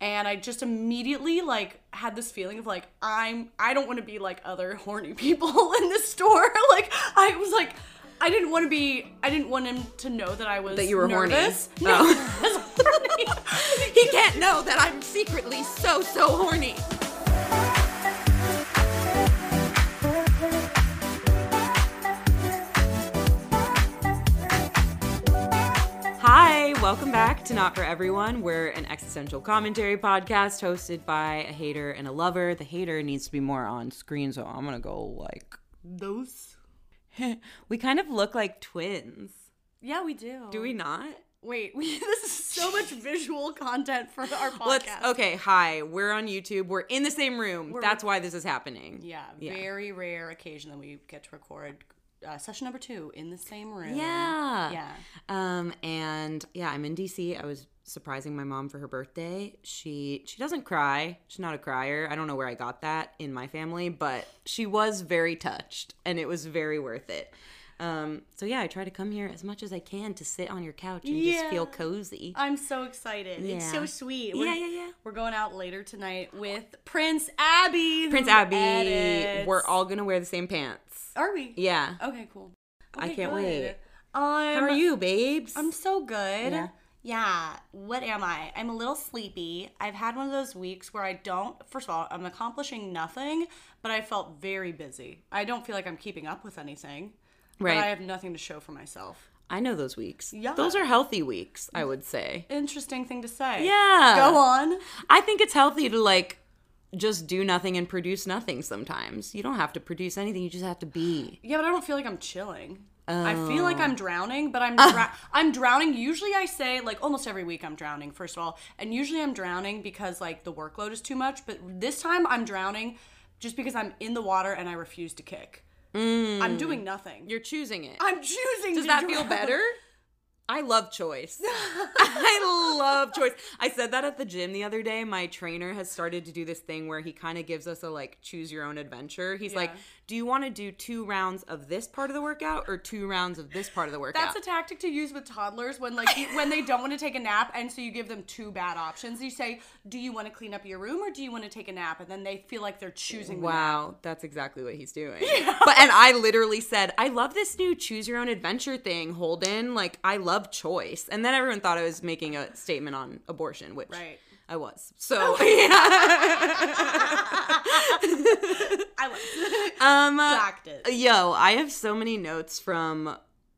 and I just immediately like had this feeling of like I'm I don't want to be like other horny people in this store. like I was like I didn't want to be I didn't want him to know that I was That you were horny. nervous. Oh. No, I was horny. He can't know that I'm secretly so, so horny. Welcome back to Not For Everyone. We're an existential commentary podcast hosted by a hater and a lover. The hater needs to be more on screen, so I'm gonna go like. Those. we kind of look like twins. Yeah, we do. Do we not? Wait, we, this is so much visual content for our podcast. Let's okay. Hi, we're on YouTube. We're in the same room. That's why this is happening. Yeah, Yeah. very rare occasion that we get to record uh, session number two in the same room. Yeah. Yeah. Um, and yeah, I'm in DC. I was surprising my mom for her birthday. She she doesn't cry. She's not a crier. I don't know where I got that in my family, but she was very touched, and it was very worth it. Um, so yeah, I try to come here as much as I can to sit on your couch and just feel cozy. I'm so excited. It's so sweet. Yeah, yeah, yeah. We're going out later tonight with Prince Abi. Prince Abi, edits. we're all gonna wear the same pants. Are we? Yeah. Okay, cool. I can't good. wait. Um, How are you, babes? I'm so good. Yeah. Yeah. What am I? I'm a little sleepy. I've had one of those weeks where I don't, first of all, I'm accomplishing nothing, but I felt very busy. I don't feel like I'm keeping up with anything. Right. But I have nothing to show for myself. I know those weeks. Yeah. Those are healthy weeks, I would say. Interesting thing to say. Yeah. Go on. I think it's healthy to like just do nothing and produce nothing sometimes. You don't have to produce anything, you just have to be. Yeah, but I don't feel like I'm chilling. I feel like Oh. I'm drowning, but I'm dra- I'm drowning. Usually, I say like almost every week I'm drowning. First of all, and usually I'm drowning because like the workload is too much. But this time I'm drowning just because I'm in the water and I refuse to kick. I'm doing nothing. You're choosing it. I'm choosing. Mm. Does that drown. feel better? I love choice. I love choice. I said that at the gym the other day. My trainer has started to do this thing where he kind of gives us a like choose your own adventure. He's like, Yeah. "Do you want to do two rounds of this part of the workout or two rounds of this part of the workout?" That's a tactic to use with toddlers when like you, when they don't want to take a nap, and so you give them two bad options. You say, "Do you want to clean up your room or do you want to take a nap?" And then they feel like they're choosing. Wow, that's exactly what he's doing. But and I literally said, I love this new choose your own adventure thing, Holden. Like I love choice. And then everyone thought I was making a statement on abortion, which Right. I was. So yeah. I was. um backed it. yo, I have so many notes from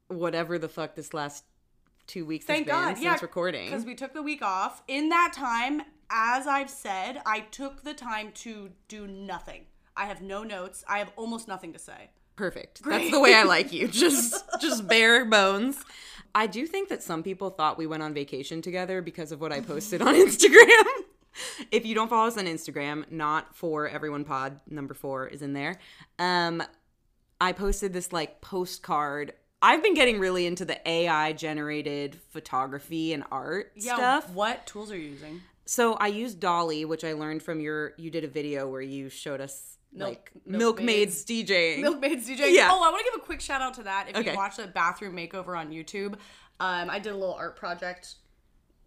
whatever the fuck this last two weeks Thank has been God, since yeah, recording. because we took the week off. In that time, as I've said, I took the time to do nothing. I have no notes. I have almost nothing to say. Perfect. That's the way I like you. Just just bare bones. I do think that some people thought we went on vacation together because of what I posted on Instagram. if you don't follow us on Instagram, not for everyone pod, number 4 is in there. Um I posted this like postcard. I've been getting really into the AI generated photography and art stuff. What tools are you using? So I used DALL-E, which I learned from your you did a video where you showed us Milk- like milkmaids. milkmaids DJing. Milkmaids DJ. Yeah. Oh, I want to give a quick shout out to that. If Okay. you watch the bathroom makeover on YouTube, um, I did a little art project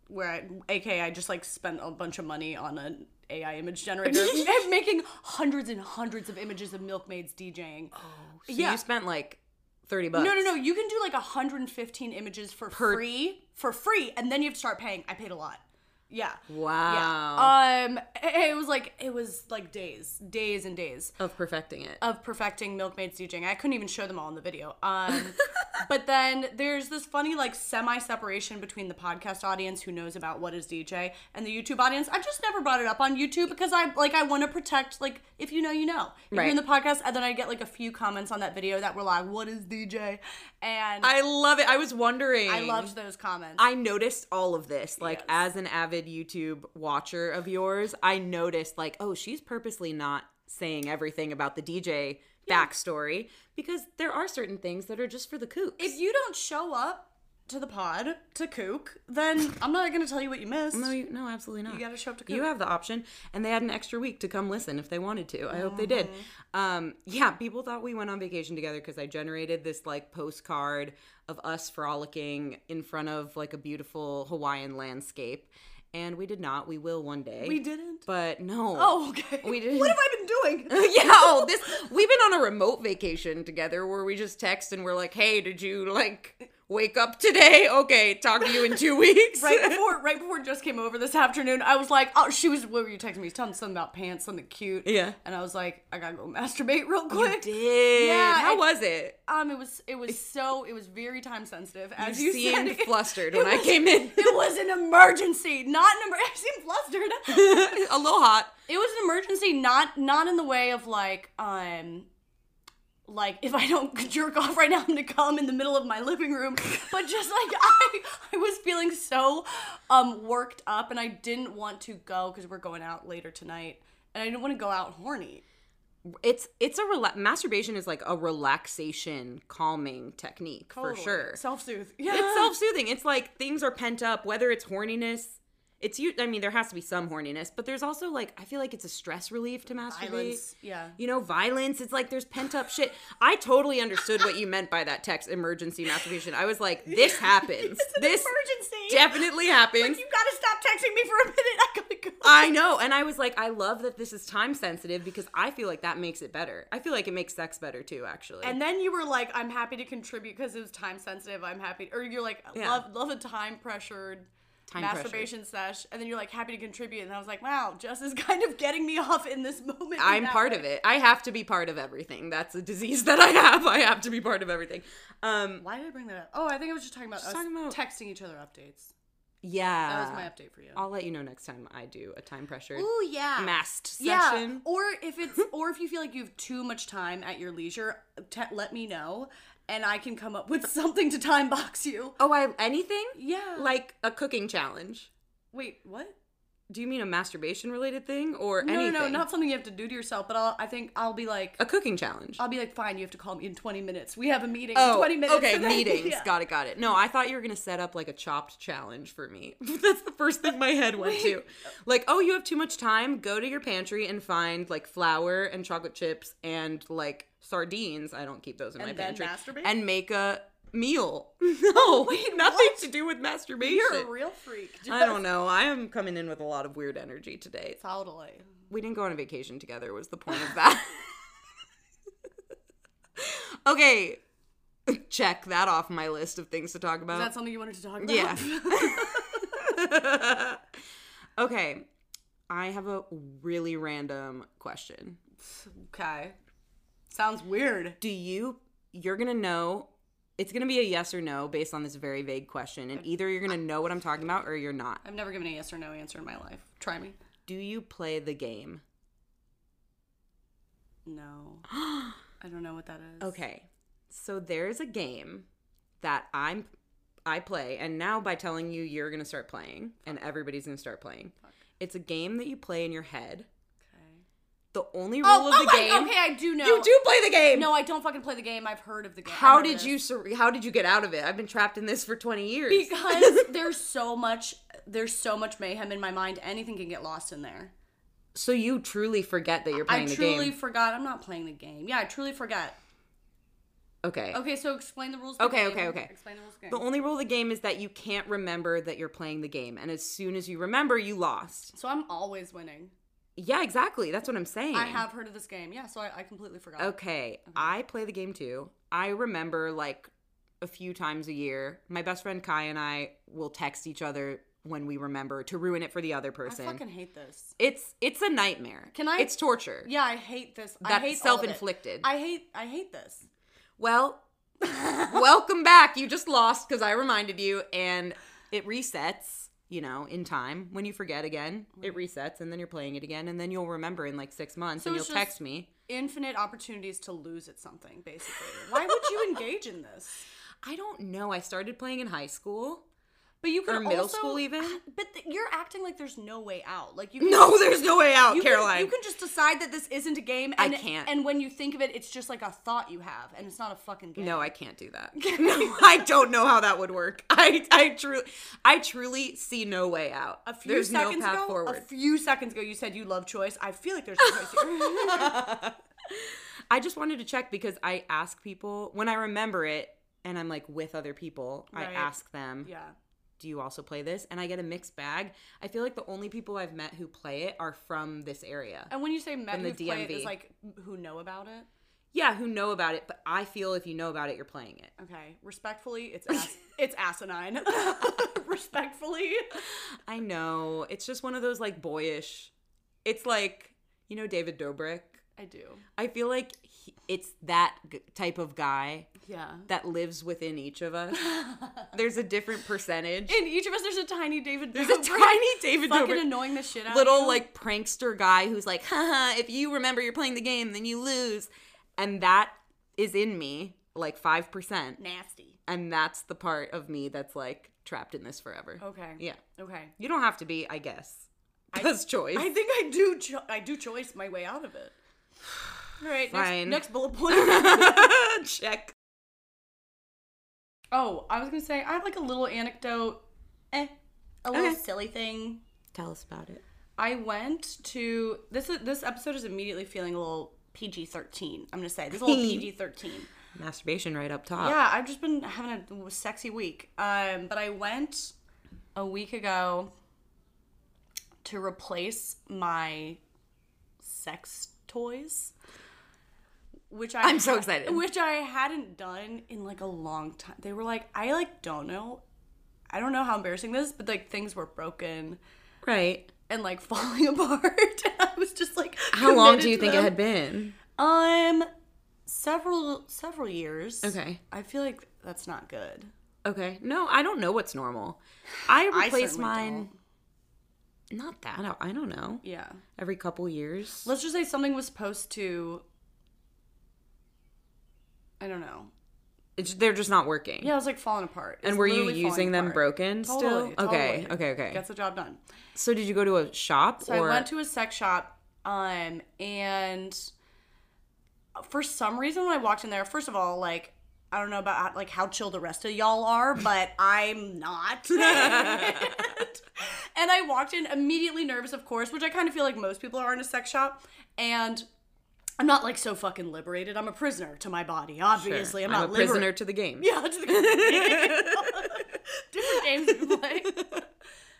where, I, aka, I just like spent a bunch of money on an AI image generator, and making hundreds and hundreds of images of milkmaids DJing. So Yeah. you spent like 30 bucks. No, no, no. You can do like 115 images for free, for free, and then you have to start paying. I paid a lot. Yeah. Wow. Yeah. Um, it was like it was like days, days and days of perfecting it. of perfecting milkmaids DJing. I couldn't even show them all in the video. Um, but then there's this funny like semi separation between the podcast audience who knows about what is DJ and the YouTube audience. I've just never brought it up on YouTube because I like I want to protect like if you know you know. If Right. you're in the podcast, and then I get like a few comments on that video that were like, "What is DJ?" And I love it. I was wondering. I loved those comments. I noticed all of this. Like Yes. as an avid YouTube watcher of yours, I noticed like, oh, she's purposely not saying everything about the DJ backstory because there are certain things that are just for the kooks. if you don't show up to the pod to kook, then I'm not gonna tell you what you missed. no, you, no, absolutely not. You gotta show up to kook. You have the option, and they had an extra week to come listen if they wanted to. I hope they did. Mm-hmm. Um, yeah, people thought we went on vacation together because I generated this like postcard of us frolicking in front of like a beautiful Hawaiian landscape. and we did not. We will one day. We didn't. but no. oh, okay. We didn't. What have I been doing? yeah, oh, this we've been on a remote vacation together where we just text and we're like, "Hey, did you like wake up today? Okay, talk to you in 2 weeks." right before, right before Jess came over this afternoon, I was like, "Oh, she was. What were you texting me? Telling something about pants, something cute." Yeah. And I was like, "I gotta go masturbate real quick." You did. Yeah, How I- was it? Um, it was it was so it was very time sensitive. As You you, seemed said, flustered it when I was- came in. It was an emergency, not an emer- I seemed flustered. a little hot. it was an emergency, not not in the way of like um like if I don't jerk off right now, I'm gonna come in the middle of my living room. But just like I I was feeling so um worked up and I didn't want to go because we're going out later tonight. And I didn't want to go out horny. It's it's a rela- masturbation is like a relaxation calming technique for sure. Self soothe. Yeah. it's self-soothing. It's like things are pent up, whether it's horniness. It's you. I mean, there has to be some horniness, but there's also like I feel like it's a stress relief to masturbate. Violence. Yeah. You know, violence. It's like there's pent up shit. I totally understood what you meant by that text emergency masturbation. I was like, this happens. This emergency. definitely happens. Like, you gotta stop texting me for a minute. I gotta go. I know. And I was like, I love that this is time sensitive because I feel like that makes it better. I feel like it makes sex better too, actually. And then you were like, I'm happy to contribute because it was time sensitive. I'm happy. Or you're like, Yeah. love, love a time pressured Time masturbation sesh. And then you're like, happy to contribute. And I was like, wow, Jess is kind of getting me off in this moment. I'm part way. of it. I have to be part of everything. That's a disease that I have. I have to be part of everything. Um, Why did I bring that up? Oh, I think I was just talking about us talking about- texting each other updates. yeah. That was my update for you. I'll let you know next time I do a time pressure Ooh, yeah. Yeah, session. or if it's or if you feel like you have too much time at your leisure, te- let me know, and I can come up with something to time box you. Oh, I anything? Yeah. Like a cooking challenge. Wait, what? Do you mean a masturbation related thing or No, anything? no, no, not something you have to do to yourself. But I'll, I think I'll be like, a cooking challenge. I'll be like, fine, you have to call me in 20 minutes. We have a meeting Oh, in 20 minutes. okay, meetings. yeah. Got it, got it. No, I thought you were gonna set up like a chopped challenge for me. That's the first thing my head went to. Like, oh, you have too much time. Go to your pantry and find like flour and chocolate chips and like sardines. I don't keep those in my And then pantry. masturbate? And make a meal. No, Wait, nothing what? to do with masturbation. You're a real freak. I don't know. I am coming in with a lot of weird energy today. Totally. We didn't go on a vacation together. Was the point of that? okay, check that off my list of things to talk Is about. that something you wanted to talk about? Yeah. okay, I have a really random question. okay. Sounds weird. Do you? You're gonna know. It's gonna be a yes or no based on this very vague question, and either you're gonna know what I'm talking about or you're not. I've never given a yes or no answer in my life. Try me. Do you play the game? No. I don't know what that is. Okay. So there's a game that I'm I play and now by telling you you're going to start playing and everybody's going to start playing. It's a game that you play in your head. Okay. The only oh, rule Oh, of oh the my- game okay, I do know. You do play the game. No, I don't fucking play the game. I've heard of the game. How did you sur- how did you get out of it? I've been trapped in this for 20 years. Because there's so much there's so much mayhem in my mind. Anything can get lost in there. so you truly forget that you're playing I the game. I truly forgot. I'm not playing the game. Yeah, I truly forget. Okay. Okay, so explain the rules. Of the Okay, game. okay, okay. Explain the rules. Of the The only rule of the game is that you can't remember that you're playing the game and as soon as you remember you lost. So I'm always winning. Yeah, exactly. That's what I'm saying. I have heard of this game. Yeah, so I, I completely forgot. Okay, I play the game too. I remember like a few times a year, my best friend Kai and I will text each other when we remember to ruin it for the other person. I fucking hate this. It's it's a nightmare. Can I- It's torture. Yeah, I hate this. I That's hate of it. self-inflicted. I hate I hate this. Well, welcome back. You just lost because I reminded you, and it resets. You know, in time when you forget again, it resets, and then you're playing it again, and then you'll remember in like six months, So and you'll text me. Infinite opportunities to lose at something, basically. Why would you engage in this? I don't know. I started playing in high school. But you can Or middle also, school even? But th- you're acting like there's no way out. Like you. Can, No, there's no way out, you Caroline. Can, you can just decide that this isn't a game. I And, can't. And when you think of it, it's just like a thought you have, and it's not a fucking game. No, I can't do that. no, I don't know how that would work. I I truly I truly see no way out. A few There's no seconds path ago, forward. a few seconds ago, you said you love choice. I feel like there's a choice here. I just wanted to check because I ask people when I remember it and I'm like with other people, I ask them, yeah. Do you also play this? And I get a mixed bag. I feel like the only people I've met who play it are from this area. And when you say men the who play it, DMV. is like who know about it. Yeah, who know about it, but I feel if you know about it, you're playing it. Okay, respectfully, it's ass- it's asinine. respectfully, I know. It's just one of those like boyish. It's like, you know, David Dobrik. I do. I feel like he, it's that g- type of guy Yeah. that lives within each of us. There's a different percentage. In each of us, there's a tiny David. There's a tiny David fucking Dobrik. annoying the shit out. of little like prankster guy who's like, haha, if you remember you're playing the game, then you lose. And that is in me, like 5%. nasty. And that's the part of me that's like trapped in this forever. Okay. Yeah. Okay. You don't have to be, I guess. That's choice. I think I do. Cho- I do choice my way out of it. All right. Fine. Next, next bullet point. Check. oh, I was gonna say I have like a little anecdote. Eh, a little Okay. silly thing. Tell us about it. I went to this. This episode is immediately feeling a little PG thirteen. I'm gonna say this is a little PG thirteen. Masturbation right up top. Yeah, I've just been having a sexy week. Um, but I went a week ago to replace my sex toys, which I I'm so excited. Which I hadn't done in like a long time. They were like, I like don't know, I don't know how embarrassing this, but like things were broken Right. and like falling apart. and I was just like, How long do you think it had been? Um, several several years. Okay. I feel like that's not good. Okay. No, I don't know what's normal. I I replace certainly mine. Not that. I don't know. Yeah. Every couple years. Let's just say something was supposed to. I don't know. It's, they're just not working. Yeah, it was like falling apart. It And were you using them apart. broken Totally, still? Okay. totally. Okay. Okay. Gets the job done. So did you go to a shop So or I went to a sex shop, um, and for some reason when I walked in there, first of all, like I don't know about like how chill the rest of y'all are, but I'm not. and I walked in immediately nervous, of course, which I kind of feel like most people are in a sex shop, and. I'm not like so fucking liberated. I'm a prisoner to my body. Obviously, I'm, I'm, not a prisoner to the game. Yeah, to the game. different games we play.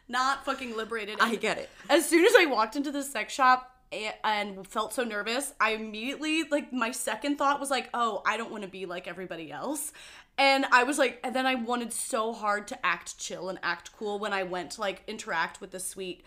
Not fucking liberated. I get it. As soon as I walked into the sex shop eh, and felt so nervous, I immediately like my second thought was like, "Oh, I don't want to be like everybody else." And I was like, and then I wanted so hard to act chill and act cool when I went to like interact with the sweet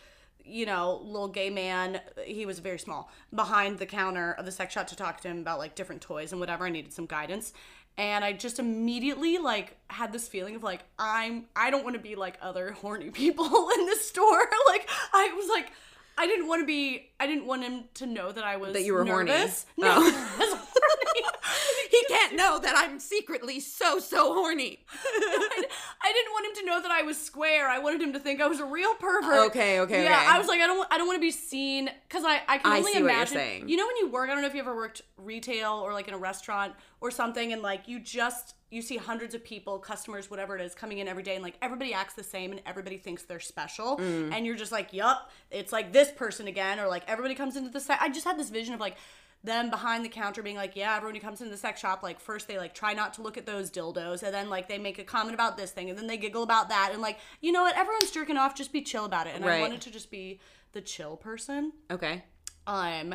you know, little gay man, he was very small, behind the counter of the sex shop to talk to him about like different toys and whatever. I needed some guidance. And I just immediately like had this feeling of like I'm I don't want to be like other horny people in this store. like I was like I didn't want to be I didn't want him to know that I was That you were horny. nervous. Oh. No, I was horny. He can't know that I'm secretly so so horny. I didn't want him to know that I was square. I wanted him to think I was a real pervert. Okay, okay, Yeah, okay. I was like, I don't, want, I don't want to be seen because I, I can I only see what you're imagine. You know, when you work, I don't know if you ever worked retail or like in a restaurant or something, and like you just you see hundreds of people, customers, whatever it is, coming in every day, and like everybody acts the same, and everybody thinks they're special, Mm. and you're just like, yup, it's like this person again, or like everybody comes into the set. I just had this vision of like them behind the counter being like, yeah, everyone who comes into the sex shop, like first they like try not to look at those dildos, and then like they make a comment about this thing, and then they giggle about that, and like you know what, everyone's jerking off, just be chill about it. And I wanted to just be the chill person, Okay. um,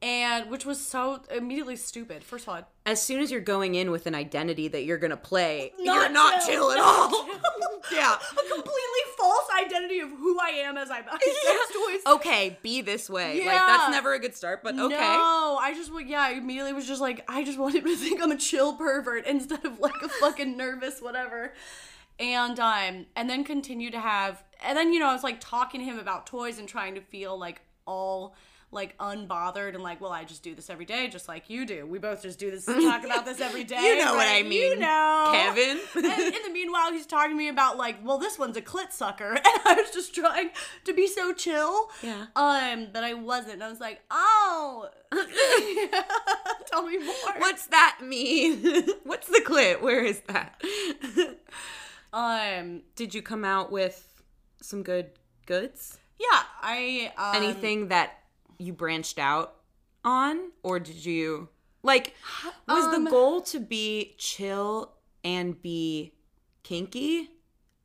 and which was so immediately stupid. First of all, As soon as you're going in with an identity that you're gonna play, Not you're not chill, chill, at all. yeah. a completely false identity of who I am as I buy sex toys. Okay, be this way. Like that's never a good start, but okay. No, I just yeah, I immediately was just like, I just wanted to think I'm a chill pervert instead of like a fucking nervous whatever. And um and then continue to have and then you know I was like talking to him about toys and trying to feel like all like unbothered and like well I just do this every day just like you do. We both just do this and talk about this every day. You know what? I mean, You know. Kevin. and in the meanwhile, he's talking to me about like, well, this one's a clit sucker, and I was just trying to be so chill. Yeah. Um, but I wasn't. I was like, oh, tell me more. What's that mean? What's the clit? Where is that? Um, Did you come out with some good goods? yeah, I um, Anything that you branched out on, or did you like? Was Um, the goal to be chill and be kinky?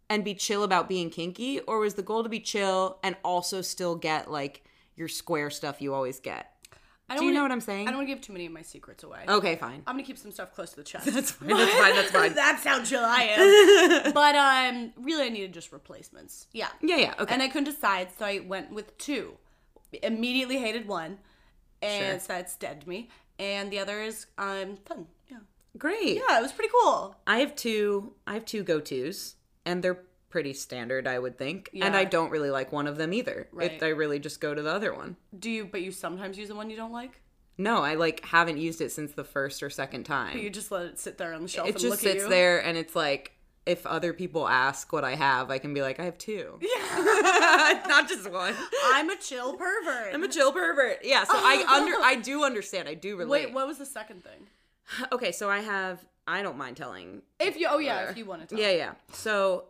and be chill about being kinky, or was the goal to be chill and also still get like your square stuff you always get? I Do you wanna- know what I'm saying? I don't want to give too many of my secrets away. Okay, fine. I'm gonna keep some stuff close to the chest. That's fine. That's fine. That's fine. That's how chill I am. but um, really, I needed just replacements. Yeah. Yeah, yeah. Okay. And I couldn't decide, so I went with two. Immediately hated one, and Sure. so it's dead to me. And the other is um fun. Yeah. Great. Yeah, it was pretty cool. I have two. I have two go tos, and they're pretty standard, I would think. And Yeah. I don't really like one of them either. Right. It, I really just go to the other one. Do you? But you sometimes use the one you don't like. No, I like haven't used it since the first or second time. You just let it sit there on the shelf it and just look at sits you. there, and it's like if other people ask what I have, I can be like, I have two. Yeah, not just one. I'm a chill pervert. I'm a chill pervert. Yeah, so I under I do understand. I do relate. Wait, what was the second thing? Okay, so I have. I don't mind telling If you, oh yeah, if you want to. Yeah, yeah. So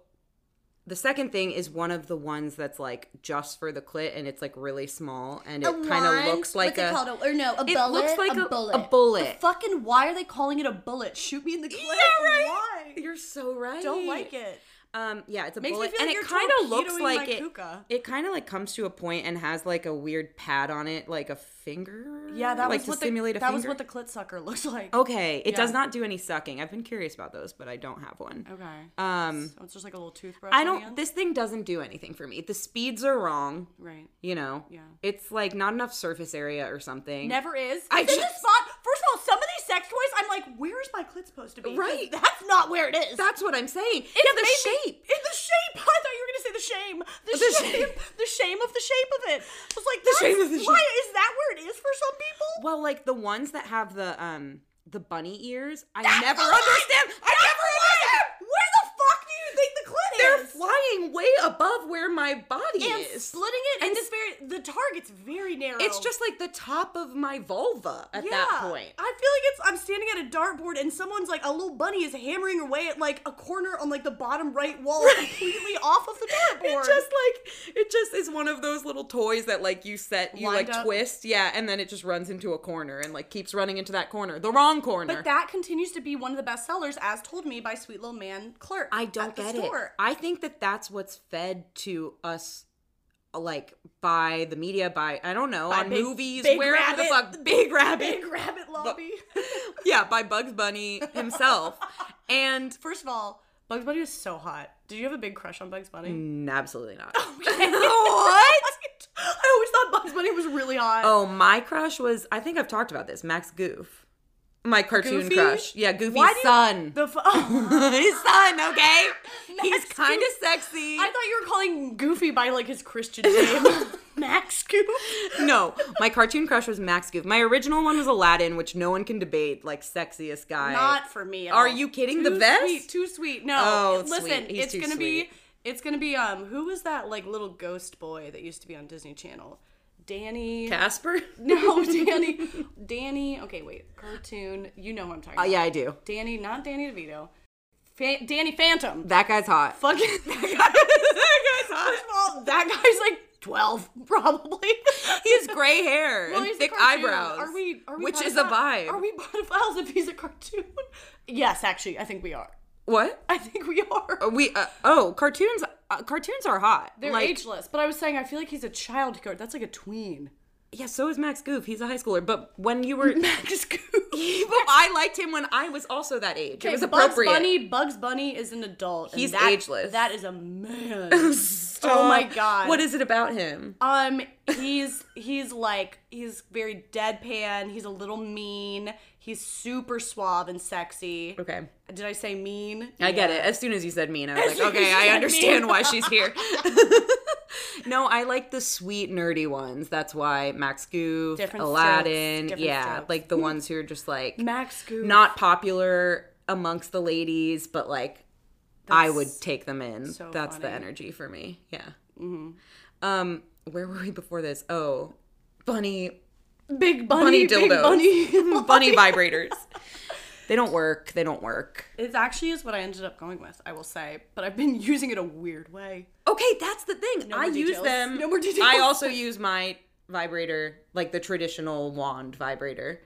the second thing is one of the ones that's like just for the clit and it's like really small and it kind of looks like What's a it called? Or no, a bullet. It bullet. looks like a- a bullet. a bullet. The fucking why are they calling it a bullet? Shoot me in the clit. Yeah, right. Why? You're so right. Don't like it. Um yeah, it's a Makes bullet and like it kind of looks torpedoing like it it kind of like comes to a point and has like a weird pad on it like a finger. Yeah, that like was to what the, simulate a that was what the clit sucker looks like. Okay, it does not do any sucking. I've been curious about those, but I don't have one. Okay. Um So it's just like a little toothbrush. I on the don't this thing doesn't do anything for me. The speeds are wrong. Right. you know Yeah. it's like not enough surface area or something Never is. I It's the just- spot. First of all, some of these sex toys, I'm like, where is my clit supposed to be? Right. That's not where it is. that's what i'm saying It's yeah the maybe- shape In the shape. I thought you were gonna say the shame. The, The shame. shame. The shame of the shape of it. I was like, The shame of the shape. why is that where it is for some people? well like the ones that have the um the bunny ears i never understand i That's never the line! understand Where the fuck do you think the clit they're flying way above where my body and is splitting it, and this very the target's very narrow. it's just like the top of my vulva at that point I feel like it's I'm standing at a dartboard and someone's like a little bunny is hammering away at like a corner on like the bottom right wall completely off of the dartboard. it just like it just is one of those little toys that like you set you Lined like up. twist yeah and then it just runs into a corner and like keeps running into that corner the wrong corner but that continues to be one of the best sellers as told me by sweet little man clerk. I don't get store. it. I think that that's what's fed to us, like by the media, by I don't know, By on Big- movies, Big wherever the fuck, Big Rabbit, Big rabbit lobby. yeah, by Bugs Bunny himself, and First of all, Bugs Bunny is so hot. Did you have a big crush on Bugs Bunny? mm, absolutely not. what? I always thought Bugs Bunny was really hot. Oh, my crush was I think I've talked about this. Max Goof, my cartoon Goofy? crush. Yeah, Goofy's Why son. The f- oh. his son, okay? He's kind of sexy. I thought you were calling Goofy by like his Christian name, Max Goof. no, my cartoon crush was Max Goof. My original one was Aladdin, which no one can debate, like sexiest guy. Not for me. At Are all. you kidding? Too The vest? Sweet, too sweet. No. Oh, listen, it's gonna sweet. be. It's gonna be um. Who was that like little ghost boy that used to be on Disney Channel? Danny. Casper? No, Danny. Danny. Okay, wait. Cartoon. You know who I'm talking Uh, about. yeah, I do. Danny, not Danny DeVito. Fa- Danny Phantom. That guy's hot. Fucking that guy. that guy's First of all, that guy's like twelve, probably. He has gray hair Well, and he's a thick cartoon. eyebrows. Are we? Are we? which is a vibe. Are we pedophiles if he's a cartoon? Yes, actually, I think we are. What? I think we are. Are we? Uh, oh, cartoons. Uh, cartoons are hot. They're like, ageless, but I was saying I feel like he's a child card. That's like a tween. Yeah, so is Max Goof. He's a high schooler. But when you were, Max Goof. but I liked him when I was also that age. it was appropriate. Bugs. Bunny. Bugs Bunny is an adult. and He's that- ageless. That is a man. oh my god. What is it about him? Um, he's he's like he's very deadpan. He's a little mean. He's super suave and sexy. Okay. Did I say mean? I get it. As soon as you said mean, I was like, okay, I understand mean. why she's here. no, I like the sweet, nerdy ones. That's why Max Goof, Different Aladdin, strokes, yeah, strokes. like the ones who are just like Max Goof. not popular amongst the ladies, but like I would take them in. so That's the energy for me. Yeah. Um, where were we before this? Oh, bunny, big bunny bunny, big bunny, bunny vibrators. They don't work. They don't work. It actually is what I ended up going with. I will say, but I've been using it a weird way. Okay, that's the thing. No I more use details. them. No more details. I also use my vibrator, like the traditional wand vibrator,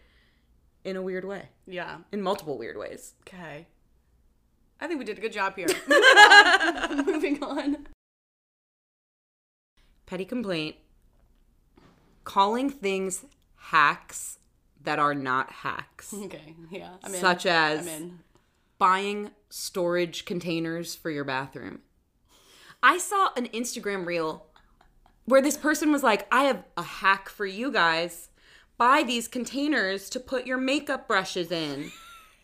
in a weird way. Yeah. In multiple weird ways. Okay. I think we did a good job here. Moving on. Moving on. Petty complaint. Calling things hacks that are not hacks, Okay, yeah. I'm in. such as in. buying storage containers for your bathroom. I saw an Instagram reel where this person was like, I have a hack for you guys. Buy these containers to put your makeup brushes in.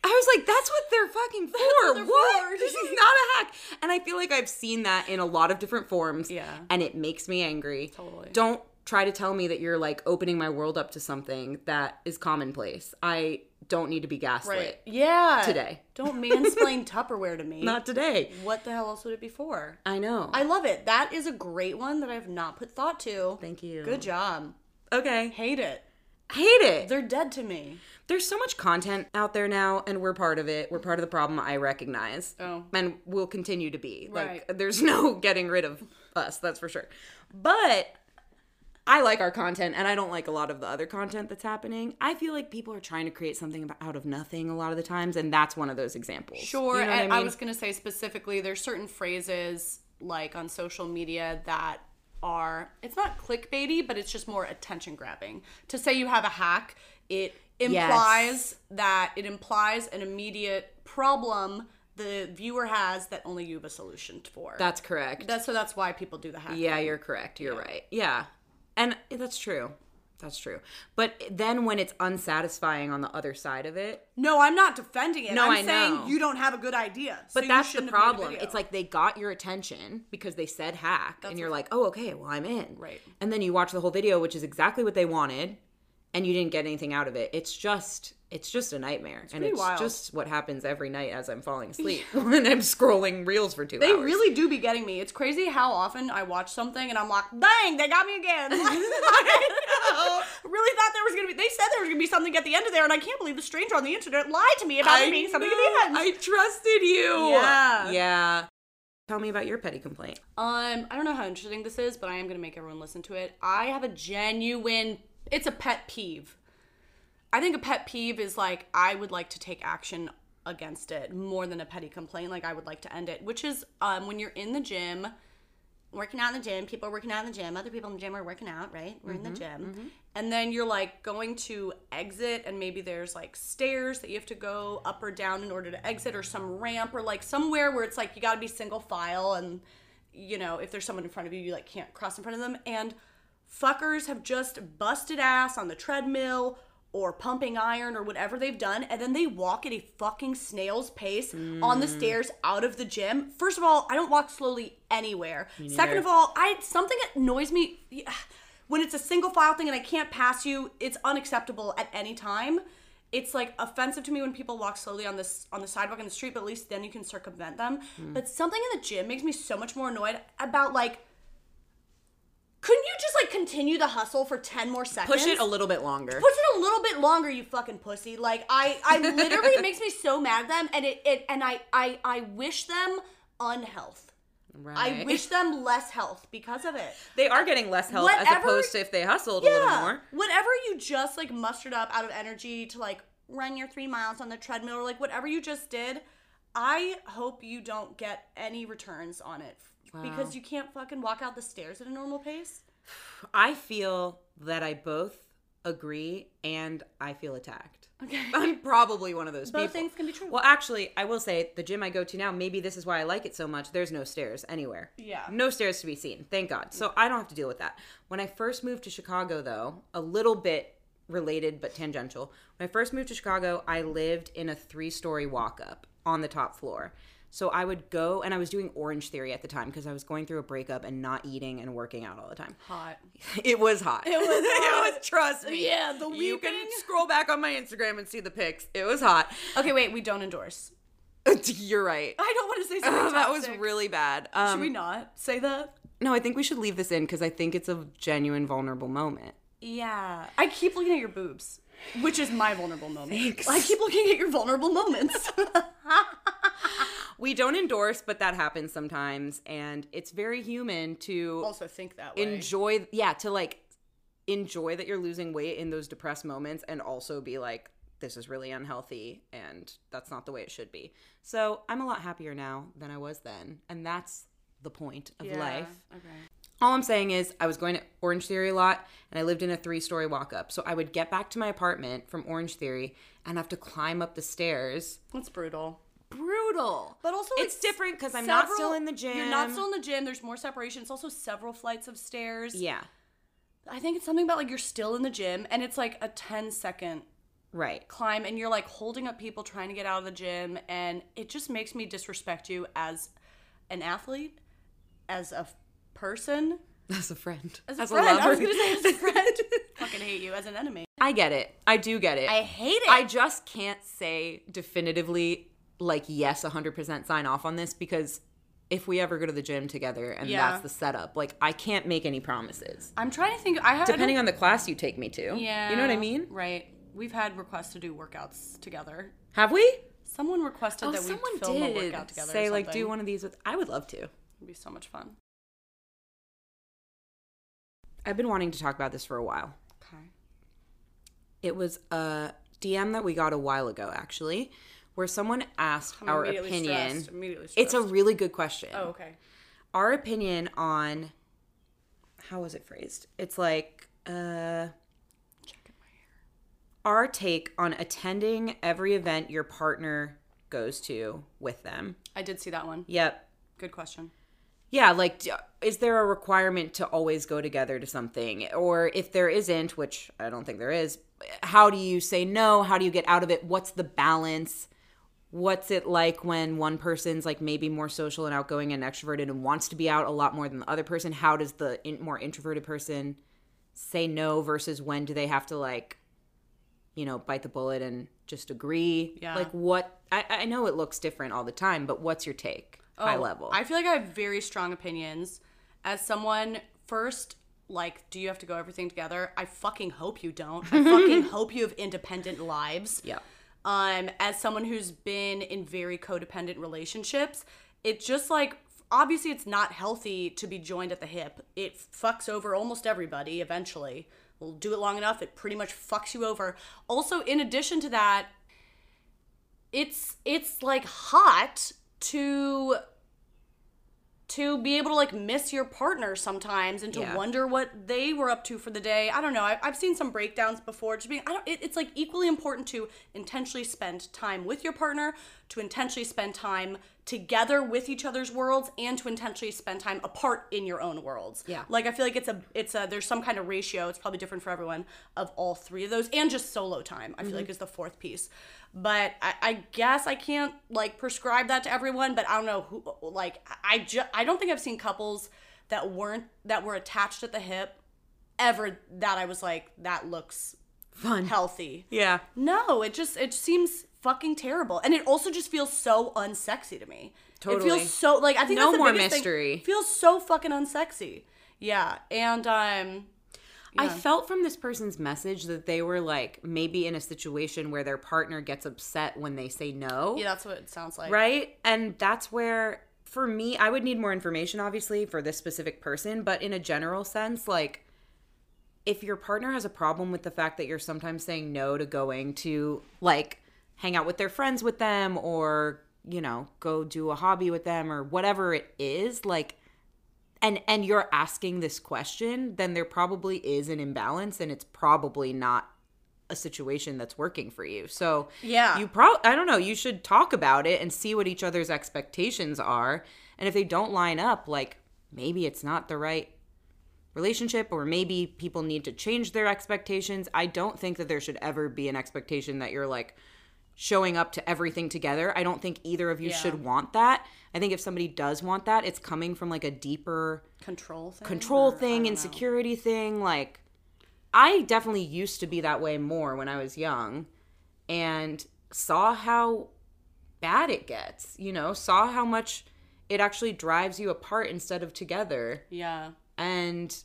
I was like, that's what they're fucking for. what what? This is not a hack. And I feel like I've seen that in a lot of different forms. Yeah. And it makes me angry. Totally. Don't try to tell me that you're like opening my world up to something that is commonplace. I don't need to be gaslit. Right. Yeah. Today. Don't mansplain Tupperware to me. Not today. what the hell else would it be for? I know. I love it. That is a great one that I've not put thought to. Thank you. Good job. Okay. Hate it. Hate it. They're dead to me. There's so much content out there now, and we're part of it. We're part of the problem. I recognize. Oh. And we'll continue to be. Right. Like, there's no getting rid of us, that's for sure. But I like our content, and I don't like a lot of the other content that's happening. I feel like people are trying to create something out of nothing a lot of the times, and that's one of those examples. Sure. You know what and I I, was going to say specifically, there's certain phrases like on social media that are, it's not clickbaity, but it's just more attention grabbing. To say you have a hack, it implies that it implies an immediate problem the viewer has that only you have a solution for. That's correct. that's so that's why people do the hack. Yeah, you're correct. You're right. Yeah. And that's true. That's true. But then when it's unsatisfying on the other side of it, No, I'm not defending it. No, I'm I saying know. you don't have a good idea. so but you that's the shouldn't have made a problem. It's like they got your attention because they said hack and you're like, "Oh, okay, well, I'm in." Right. And then you watch the whole video which is exactly what they wanted and you didn't get anything out of it. It's just it's just a nightmare. and it's wild. just what happens every night as I'm falling asleep when I'm scrolling reels for 2 They hours. really do be getting me. It's crazy how often I watch something and I'm like, dang, they got me again. I really thought there was gonna be. They said there was gonna be something at the end of there, and I can't believe the stranger on the internet lied to me about there being something at the end. I trusted you. Yeah. Yeah. Tell me about your petty complaint. Um, I don't know how interesting this is, but I am gonna make everyone listen to it. I have a genuine. It's a pet peeve. I think a pet peeve is like I would like to take action against it more than a petty complaint. Like I would like to end it, which is um when you're in the gym, working out in the gym. People are working out in the gym. Other people in the gym are working out. Right? We're in the gym, and then you're like going to exit, and maybe there's like stairs that you have to go up or down in order to exit, or some ramp, or like somewhere where it's like you got to be single file, and you know if there's someone in front of you, you like can't cross in front of them, and fuckers have just busted ass on the treadmill or pumping iron or whatever they've done and then they walk at a fucking snail's pace on the mm. stairs out of the gym. First of all i don't walk slowly anywhere. Second of all i something that annoys me when it's a single file thing and i can't pass you it's unacceptable at any time. It's like offensive to me when people walk slowly on this on the sidewalk in the street but at least then you can circumvent them. Hmm. But something in the gym makes me so much more annoyed about like couldn't you just like continue the hustle for 10 more seconds? Push it a little bit longer. Push it a little bit longer, you fucking pussy. Like I I literally it makes me so mad at them and it, it and I I I wish them unhealth. Right. I wish them less health because of it. they are getting less as Whatever- opposed to if they hustled a little more. Whatever you just like mustered up out of energy to like run your three miles on the treadmill or like whatever you just did, I hope you don't get any returns on it. Because you can't fucking walk out the stairs at a normal pace. I feel that I both agree and I feel attacked. Okay. I'm probably one of those Both people. things can be true. Well, actually, I will say the gym I go to now, maybe this is why I like it so much. There's no stairs anywhere. Yeah. No stairs to be seen. Thank God. So I don't have to deal with that. When I first moved to Chicago, though, a little bit related but tangential. When I first moved to Chicago, I lived in a three story walk up on the top floor. So I would go, and I was doing Orange Theory at the time because I was going through a breakup and not eating and working out all the time. Hot. It was hot. It was hot. it was. Trust me. Yeah, the You can scroll back on my Instagram and see the pics. It was hot. Okay, wait, we don't endorse. You're right. I don't want to say something Oh, that was really bad. Um, Should we not say that? no, I think we should leave this in because I think it's a genuine vulnerable moment. Yeah. I keep looking at your boobs, which is my vulnerable moment. Thanks. I keep looking at your vulnerable moments. We don't endorse, but that happens sometimes, and it's very human to also think that way. enjoy. Yeah, to like enjoy that you're losing weight in those depressed moments, and also be like, this is really unhealthy and that's not the way it should be. So I'm a lot happier now than I was then. And that's the point of life. Okay. All I'm saying is, I was going to Orange Theory a lot, and I lived in a three story walk up. So I would get back to my apartment from Orange Theory and have to climb up the stairs. That's brutal. Brutal. But also, it's like, different because I'm not still in the gym. You're not still in the gym. There's more separation. It's also several flights of stairs. Yeah, I think it's something about like you're still in the gym and it's like a 10 second right. climb and you're like holding up people trying to get out of the gym and it just makes me disrespect you as an athlete, as a f- person, As a friend. as a friend. I was gonna say as a friend. Fucking hate you as an enemy. I get it. I do get it. I hate it. I just can't say definitively, like, yes, 100% sign off on this because if we ever go to the gym together and Yeah. that's the setup, like, I can't make any promises. I'm trying to think. I have Depending on the class you take me to. Yeah. You know what I mean? Right. We've had requests to do workouts together. Have we? Someone requested oh, that we Oh, film a workout together. say, like, do one of these with. I would love to. It'd be so much fun. I've been wanting to talk about this for a while. Okay. It was a DM that we got a while ago, actually, where someone asked I'm our immediately opinion. stressed, Immediately It's a really good question. Oh, okay. Our opinion on how was it phrased? It's like uh Checking my hair. our take on attending every event your partner goes to with them. I did see that one. Yep. Good question. Yeah, like is there a requirement to always go together to something? Or if there isn't, which I don't think there is, how do you say no? How do you get out of it? What's the balance? What's it like when one person's like maybe more social and outgoing and extroverted and wants to be out a lot more than the other person? How does the in- more introverted person say no versus when do they have to like you know bite the bullet and just agree Yeah. like what I, I know it looks different all the time but what's your take high Oh, level I feel like I have very strong opinions. As someone, first, like, do you have to go everything together? I fucking hope you don't. I fucking hope you have independent lives. yeah Um, as someone who's been in very codependent relationships, it just like obviously it's not healthy to be joined at the hip. It fucks over almost everybody eventually. We'll do it long enough, it pretty much fucks you over. Also, in addition to that, it's it's like hot to to be able to like miss your partner sometimes and to Yeah. wonder what they were up to for the day. I don't know. I, I've seen some breakdowns before. Just being, I don't. It, it's like equally important to intentionally spend time with your partner, to intentionally spend time together with each other's worlds, and to intentionally spend time apart in your own worlds. Yeah. Like I feel like it's a it's a there's some kind of ratio. It's probably different for everyone of all three of those, and just solo time. I feel like mm-hmm. is the fourth piece. But I, I guess I can't like prescribe that to everyone. But I don't know who like I just I don't think I've seen couples that weren't that were attached at the hip ever that I was like that looks fun healthy. yeah No, it just it seems fucking terrible, and it also just feels so unsexy to me. It Totally. feels so like I think No more mystery. It feels so fucking unsexy. Yeah, and um, I felt from this person's message that they were like maybe in a situation where their partner gets upset when they say no. yeah, that's what it sounds like. Right? And that's where for me I would need more information obviously for this specific person, but in a general sense like if your partner has a problem with the fact that you're sometimes saying no to going to like hang out with their friends with them or you know go do a hobby with them or whatever it is like and and you're asking this question then there probably is an imbalance and it's probably not a situation that's working for you. So Yeah. you probably i don't know you should talk about it and see what each other's expectations are. And if they don't line up like maybe it's not the right relationship or maybe people need to change their expectations. I don't think that there should ever be an expectation that you're like showing up to everything together i don't think either of you Yeah. should want that i think if somebody does want that it's coming from like a deeper Control thing. control or- thing don't know. insecurity thing like i definitely used to be that way more when i was young and saw how bad it gets you know saw how much it actually drives you apart instead of together Yeah. and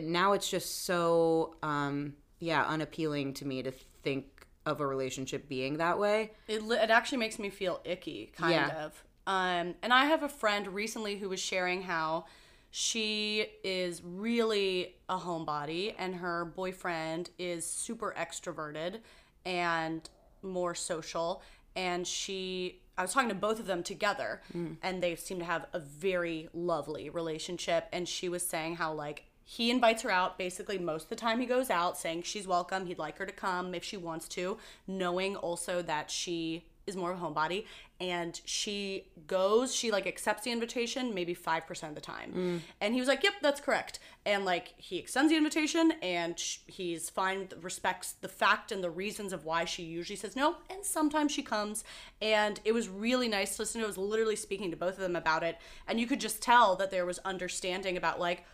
now it's just so um yeah unappealing to me to think of a relationship being that way It, it actually makes me feel icky, kind Yeah. of. Um, and I have a friend recently who was sharing how she is really a homebody and her boyfriend is super extroverted and more social and she I was talking to both of them together and they seem to have a very lovely relationship and she was saying how like he invites her out basically most of the time he goes out saying she's welcome he'd like her to come if she wants to knowing also that she is more of a homebody. And she goes she like accepts the invitation maybe 5% of the time. Mm. And he was like yep that's correct. And like he extends the invitation and sh- he's fine respects the fact and the reasons of why she usually says no and sometimes she comes. And it was really nice to listen to i was literally speaking to both of them about it. And you could just tell that there was understanding about like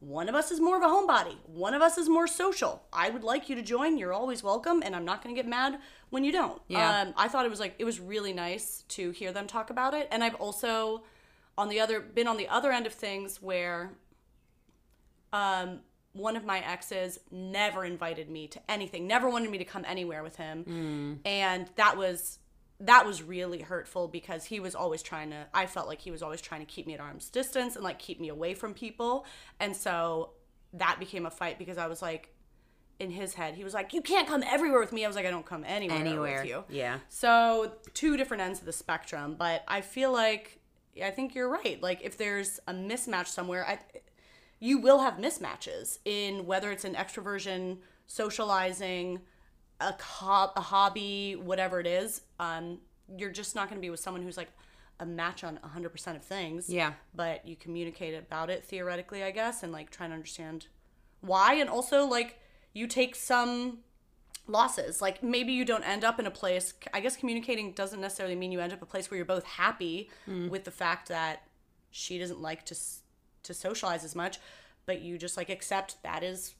one of us is more of a homebody. One of us is more social. I would like you to join. You're always welcome, and I'm not going to get mad when you don't. Yeah. Um, I thought it was like it was really nice to hear them talk about it, and I've also on the other been on the other end of things where um one of my exes never invited me to anything never wanted me to come anywhere with him and that was that was really hurtful because he was always trying to i felt like he was always trying to keep me at arm's distance and like keep me away from people and so that became a fight because i was like in his head he was like you can't come everywhere with me i was like i don't come anywhere, Anywhere. with you Yeah. so two different ends of the spectrum, but I feel like I think you're right. Like if there's a mismatch somewhere, I, you will have mismatches in whether it's an extroversion, socializing, a, co- a hobby, whatever it is. Um, you're just not going to be with someone who's like a match on 100% of things. Yeah. But you communicate about it theoretically, I guess, and like try to understand why. And also, like, you take some losses. Like maybe you don't end up in a place. I guess communicating doesn't necessarily mean you end up a place where you're both happy with the fact that she doesn't like to to socialize as much, but you just like accept that is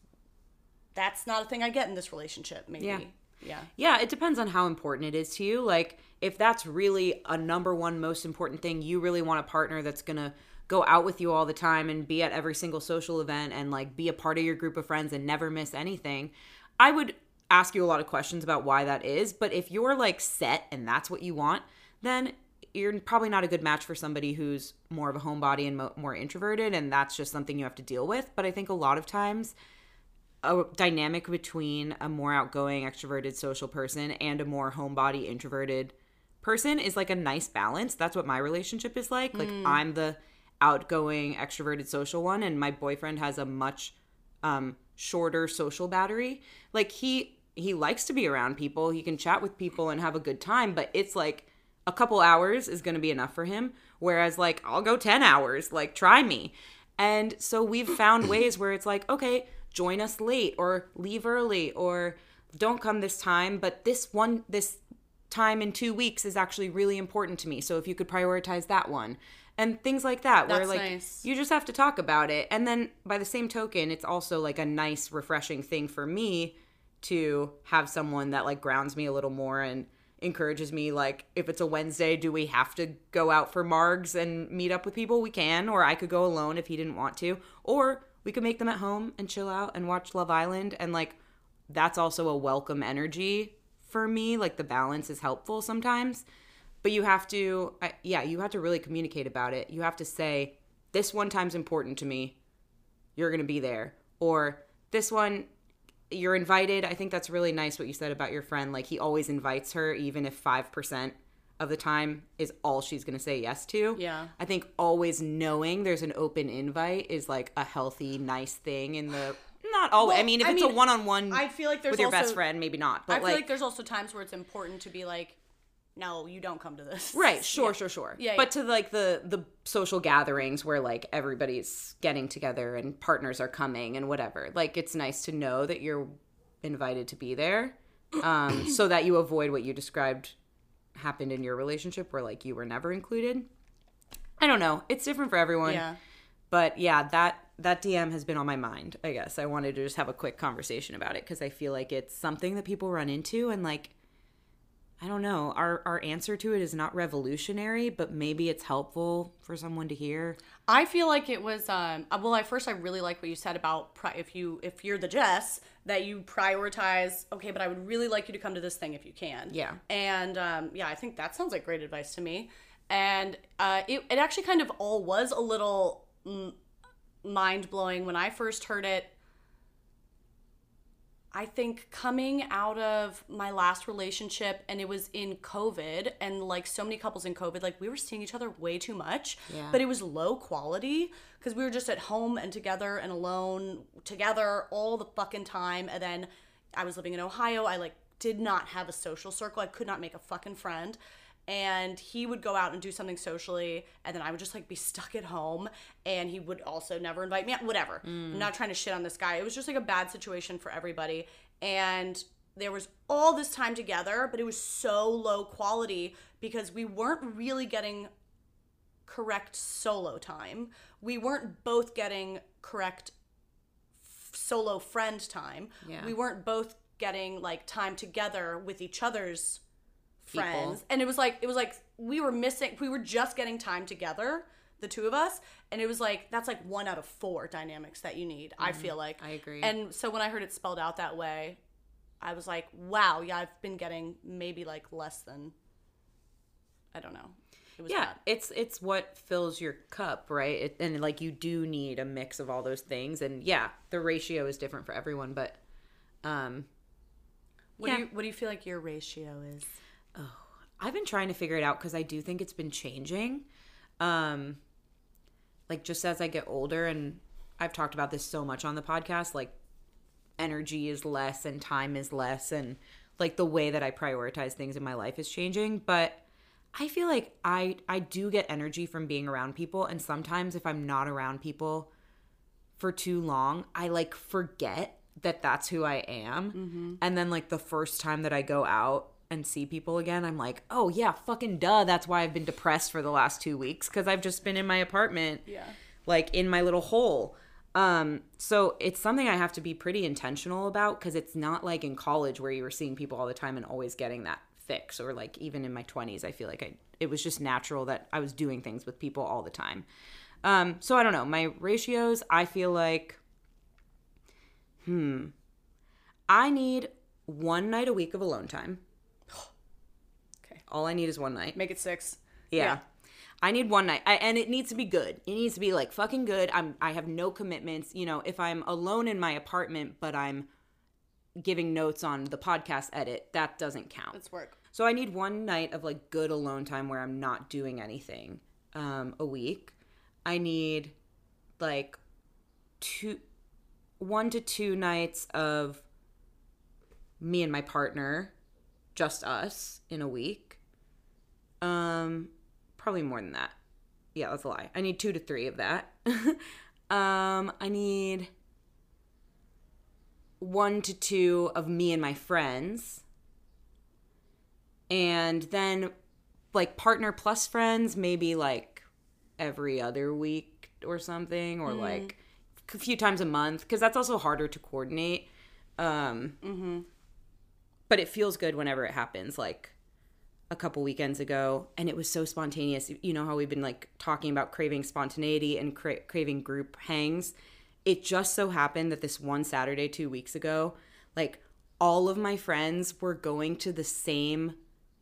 that's not a thing I get in this relationship. Maybe. Yeah. Yeah. Yeah, it depends on how important it is to you. Like, if that's really a number one most important thing, you really want a partner that's gonna go out with you all the time and be at every single social event and like be a part of your group of friends and never miss anything. I would ask you a lot of questions about why that is, but if you're like set and that's what you want, then you're probably not a good match for somebody who's more of a homebody and mo- more introverted, and that's just something you have to deal with. But I think a lot of times, a dynamic between a more outgoing extroverted social person and a more homebody introverted person is like a nice balance. That's what my relationship is like. Like i'm the outgoing extroverted social one and my boyfriend has a much um shorter social battery. Like he he likes to be around people. He can chat with people and have a good time but it's like a couple hours is going to be enough for him whereas like i'll go 10 hours. Like try me. And so we've found ways where it's like okay join us late or leave early or don't come this time but this one this time in 2 weeks is actually really important to me. So if you could prioritize that one and things like that where like nice. you just have to talk about it. And then by the same token it's also like a nice refreshing thing for me to have someone that like grounds me a little more and encourages me like if it's a Wednesday do we have to go out for margs and meet up with people? We can or I could go alone if he didn't want to or we could make them at home and chill out and watch Love Island and like that's also a welcome energy for me like the balance is helpful sometimes. But you have to I, yeah you have to really communicate about it. You have to say this one time's important to me. You're going to be there. Or this one you're invited. I think that's really nice what you said about your friend. Like he always invites her even if 5% of the time is all she's going to say yes to Yeah. i think always knowing there's an open invite is like a healthy nice thing in the not always i mean if I it's mean, a one-on-one I feel like there's with your also, best friend maybe not but I feel like, like, there's also times where it's important to be like, no, you don't come to this. Right, sure, Yeah. sure, sure. Yeah, But to like the the social gatherings where like everybody's getting together and partners are coming and whatever. Like it's nice to know that you're invited to be there. Um so that you avoid what you described happened in your relationship where like you were never included. I don't know. It's different for everyone. Yeah. But yeah, that that DM has been on my mind. I guess I wanted to just have a quick conversation about it because I feel like it's something that people run into, and like, I don't know, our our answer to it is not revolutionary, but maybe it's helpful for someone to hear. I feel like it was um uh, well at first I really like what you said about pri- if you if you're the Jess that you prioritize okay but I would really like you to come to this thing if you can. Yeah. And um yeah, I think that sounds like great advice to me. And uh it it actually kind of all was a little mm, mind-blowing when I first heard it. I think coming out of my last relationship and it was in COVID and like so many couples in COVID, like we were seeing each other way too much, Yeah. but it was low quality because we were just at home and together and alone together all the fucking time. And then I was living in Ohio. I like did not have a social circle. I could not make a fucking friend. And he would go out and do something socially, and then I would just like be stuck at home. And he would also never invite me out. Whatever. I'm mm. not trying to shit on this guy. It was just like a bad situation for everybody. And there was all this time together, but it was so low quality because we weren't really getting correct solo time. We weren't both getting correct f- solo friend time. Yeah. We weren't both getting like time together with each other's People. friends. And it was like it was like we were missing we were just getting time together, the two of us, and it was like that's like one out of four dynamics that you need, I feel like. Mm-hmm. I agree. And so when I heard it spelled out that way, I was like, wow, yeah, I've been getting maybe like less than I don't know. It was yeah bad. it's it's what fills your cup right it, and like you do need a mix of all those things and yeah the ratio is different for everyone but um What Yeah. do you what do you feel like your ratio is? I've been trying to figure it out because i do think it's been changing. Um like just as i get older and i've talked about this so much on the podcast like energy is less and time is less and like the way that i prioritize things in my life is changing. But i feel like i i do get energy from being around people and sometimes if i'm not around people for too long i like forget that that's who i am. And then like the first time that i go out and see people again i'm like oh yeah fucking duh that's why i've been depressed for the last two weeks because i've just been in my apartment Yeah. like in my little hole. Um, so it's something I have to be pretty intentional about because it's not like in college where you were seeing people all the time and always getting that fix, or like even in my 20s, I feel like I it was just natural that I was doing things with people all the time. Um, so I don't know. My ratios, I feel like, hmm, I need one night a week of alone time. All I need is one night. Make it six. Yeah. I need one night. I, and it needs to be good. It needs to be like fucking good. I'm I have no commitments. You know, if I'm alone in my apartment but I'm giving notes on the podcast edit, that doesn't count. It's work. So I need one night of like good alone time where I'm not doing anything um, a week. I need like two, one to two nights of me and my partner, just us in a week. Um, probably more than that. Yeah, that's a lie. I need two to three of that. um, I need one to two of me and my friends and then like partner plus friends maybe like every other week or something or like a few times a month because that's also harder to coordinate um but it feels good whenever it happens like a couple weekends ago and it was so spontaneous. You know how we've been like talking about craving spontaneity and cra- craving group hangs? It just so happened that this one saturday two weeks ago like all of my friends were going to the same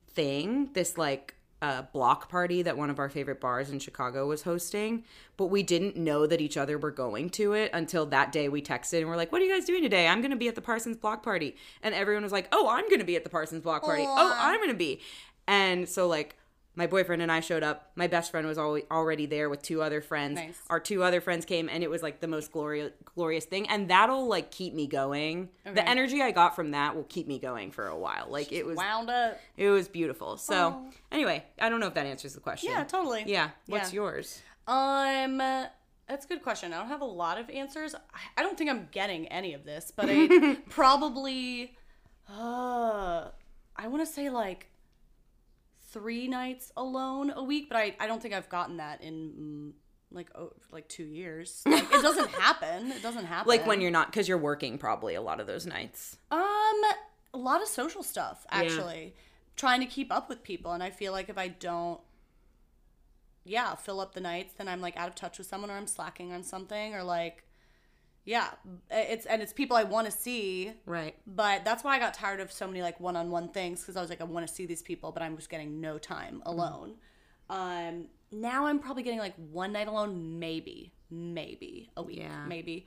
thing this like uh, block party that one of our favorite bars in chicago was hosting but we didn't know that each other were going to it until that day we texted and we're like what are you guys doing today? I'm gonna be at the parsons block party. And everyone was like oh i'm gonna be at the parsons block party. Oh i'm gonna be and so like my boyfriend and I showed up. My best friend was always already there with two other friends. Nice. Our two other friends came and it was like the most glorious glorious thing and that'll like keep me going. Okay. The energy I got from that will keep me going for a while. Like it was Wound up. it was beautiful. So Oh. anyway, I don't know if that answers the question. Yeah, totally. Yeah. What's Yeah. yours? Um, that's a good question. I don't have a lot of answers. I- I don't think I'm getting any of this, but I probably, uh, I want to say like three nights alone a week, but I, I don't think I've gotten that in mm, like oh, like two years. Like, it doesn't happen. It doesn't happen. Like when you're not cuz you're working probably a lot of those nights. Um, a lot of social stuff actually. Trying to keep up with people, and I feel like if I don't, yeah, fill up the nights, then I'm like out of touch with someone, or I'm slacking on something, or like, yeah, it's and it's people I want to see, Right. but that's why I got tired of so many like one-on-one things because I was like, I want to see these people, but I'm just getting no time alone. Um, now I'm probably getting like one night alone, maybe, maybe a week, Yeah. maybe.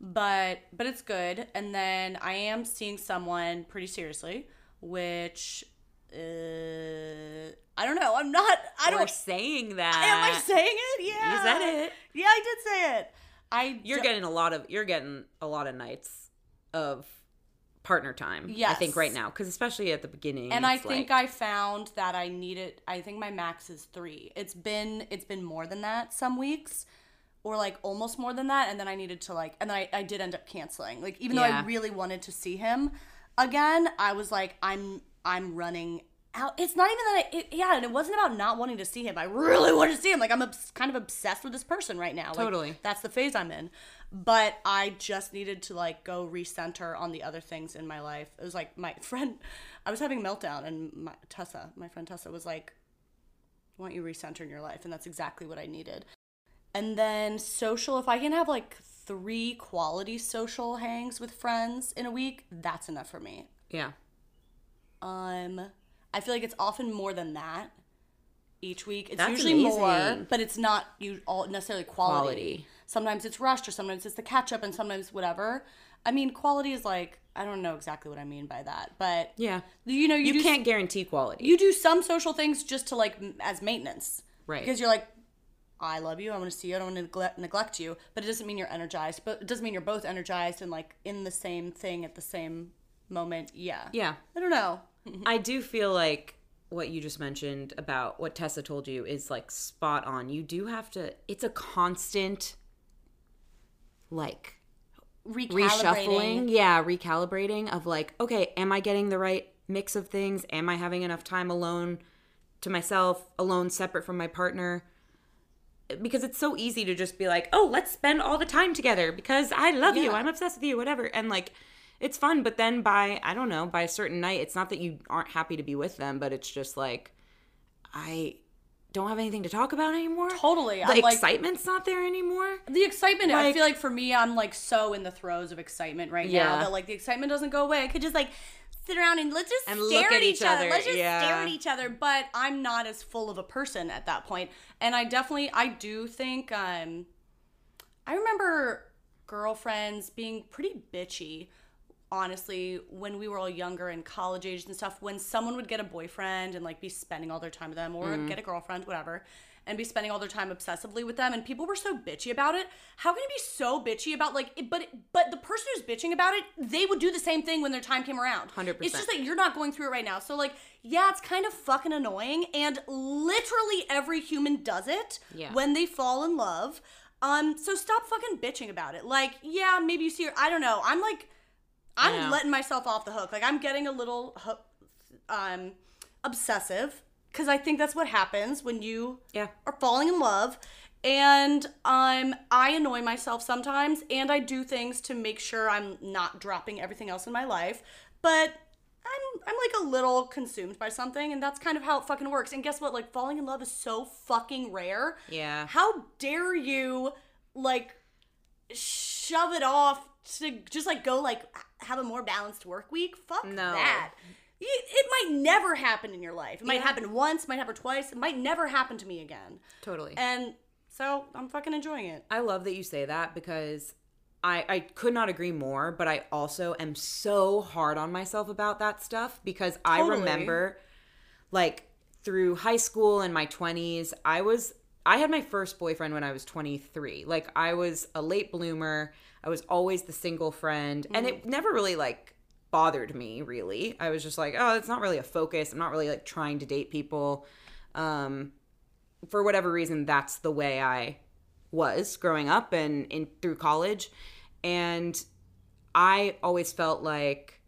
but but it's good. And then I am seeing someone pretty seriously, which uh, I don't know. I'm not. I We're don't. saying that. Am I saying it? Yeah. You said it. Yeah, I did say it. I You're getting a lot of you're getting a lot of nights of partner time. I think right now because especially at the beginning. and I think like- I found that I needed. I think my max is three. It's been it's been more than that some weeks, or like almost more than that. And then I needed to like, and then I, I did end up canceling. Like even though I really wanted to see him again, I was like, I'm I'm running out. It's not even that I it, yeah, and it wasn't about not wanting to see him. I really wanted to see him. Like I'm obs- kind of obsessed with this person right now. Like, Totally. that's the phase I'm in. But I just needed to like go recenter on the other things in my life. It was like my friend, I was having a meltdown, and my, Tessa, my friend Tessa, was like, "Why don't you recenter in your life?" And that's exactly what I needed. And then social, if I can have like three quality social hangs with friends in a week, that's enough for me. yeah. Um, I feel like it's often more than that each week. It's That's usually more, but it's not you all necessarily quality. Quality. Sometimes it's rushed, or sometimes it's the catch up, and sometimes whatever. I mean, quality is like I don't know exactly what I mean by that, but Yeah. you know, you, You, can't guarantee quality. you do some social things just to like as maintenance, Right. Because you're like, I love you, I want to see you, I don't want to neglect, neglect you, but it doesn't mean you're energized. But it doesn't mean you're both energized and like in the same thing at the same moment. Yeah, yeah. I don't know. I do feel like what you just mentioned about what Tessa told you is like spot on. You do have to it's a constant like reshuffling yeah recalibrating of like okay am i getting the right mix of things? Am i having enough time alone to myself alone separate from my partner? Because it's so easy to just be like oh let's spend all the time together because i love you i'm obsessed with you whatever. And like it's fun but then by i don't know by a certain night it's not that you aren't happy to be with them but it's just like i don't have anything to talk about anymore Totally. the I'm like excitement's not there anymore the excitement. I feel like for me, I'm like so in the throes of excitement right now that like the excitement doesn't go away. I could just like sit around and let's just And stare look at, at each other. other, Let's just stare at each other. But I'm not as full of a person at that point. And I definitely, I do think. um I remember girlfriends being pretty bitchy honestly when we were all younger and college age and stuff when someone would get a boyfriend and like be spending all their time with them or Mm-hmm. get a girlfriend whatever and be spending all their time obsessively with them and people were so bitchy about it how can you be so bitchy about like it, but but the person who's bitching about it they would do the same thing when their time came around 100%. it's just that you're not going through it right now so like yeah it's kind of fucking annoying and literally every human does it Yeah. when they fall in love um so stop fucking bitching about it like yeah maybe you see her i don't know i'm like I'm letting myself off the hook. Like I'm getting a little um obsessive because I think that's what happens when you Yeah. are falling in love. And um I annoy myself sometimes and I do things to make sure I'm not dropping everything else in my life. But I'm I'm like a little consumed by something and that's kind of how it fucking works. And guess what? Like falling in love is so fucking rare. Yeah. How dare you like shove it off to just like go like have a more balanced work week? Fuck No. that. It might never happen in your life. It might Yeah. happen once, might happen twice, it might never happen to me again. Totally. And so I'm fucking enjoying it. I love that you say that because I, I could not agree more, but I also am so hard on myself about that stuff because I remember like through high school and my 20s, I was I had my first boyfriend when I was 23. Like I was a late bloomer. I was always the single friend and it never really like bothered me really. I was just like, oh, it's not really a focus. I'm not really like trying to date people. Um for whatever reason that's the way I was growing up and in through college and I always felt like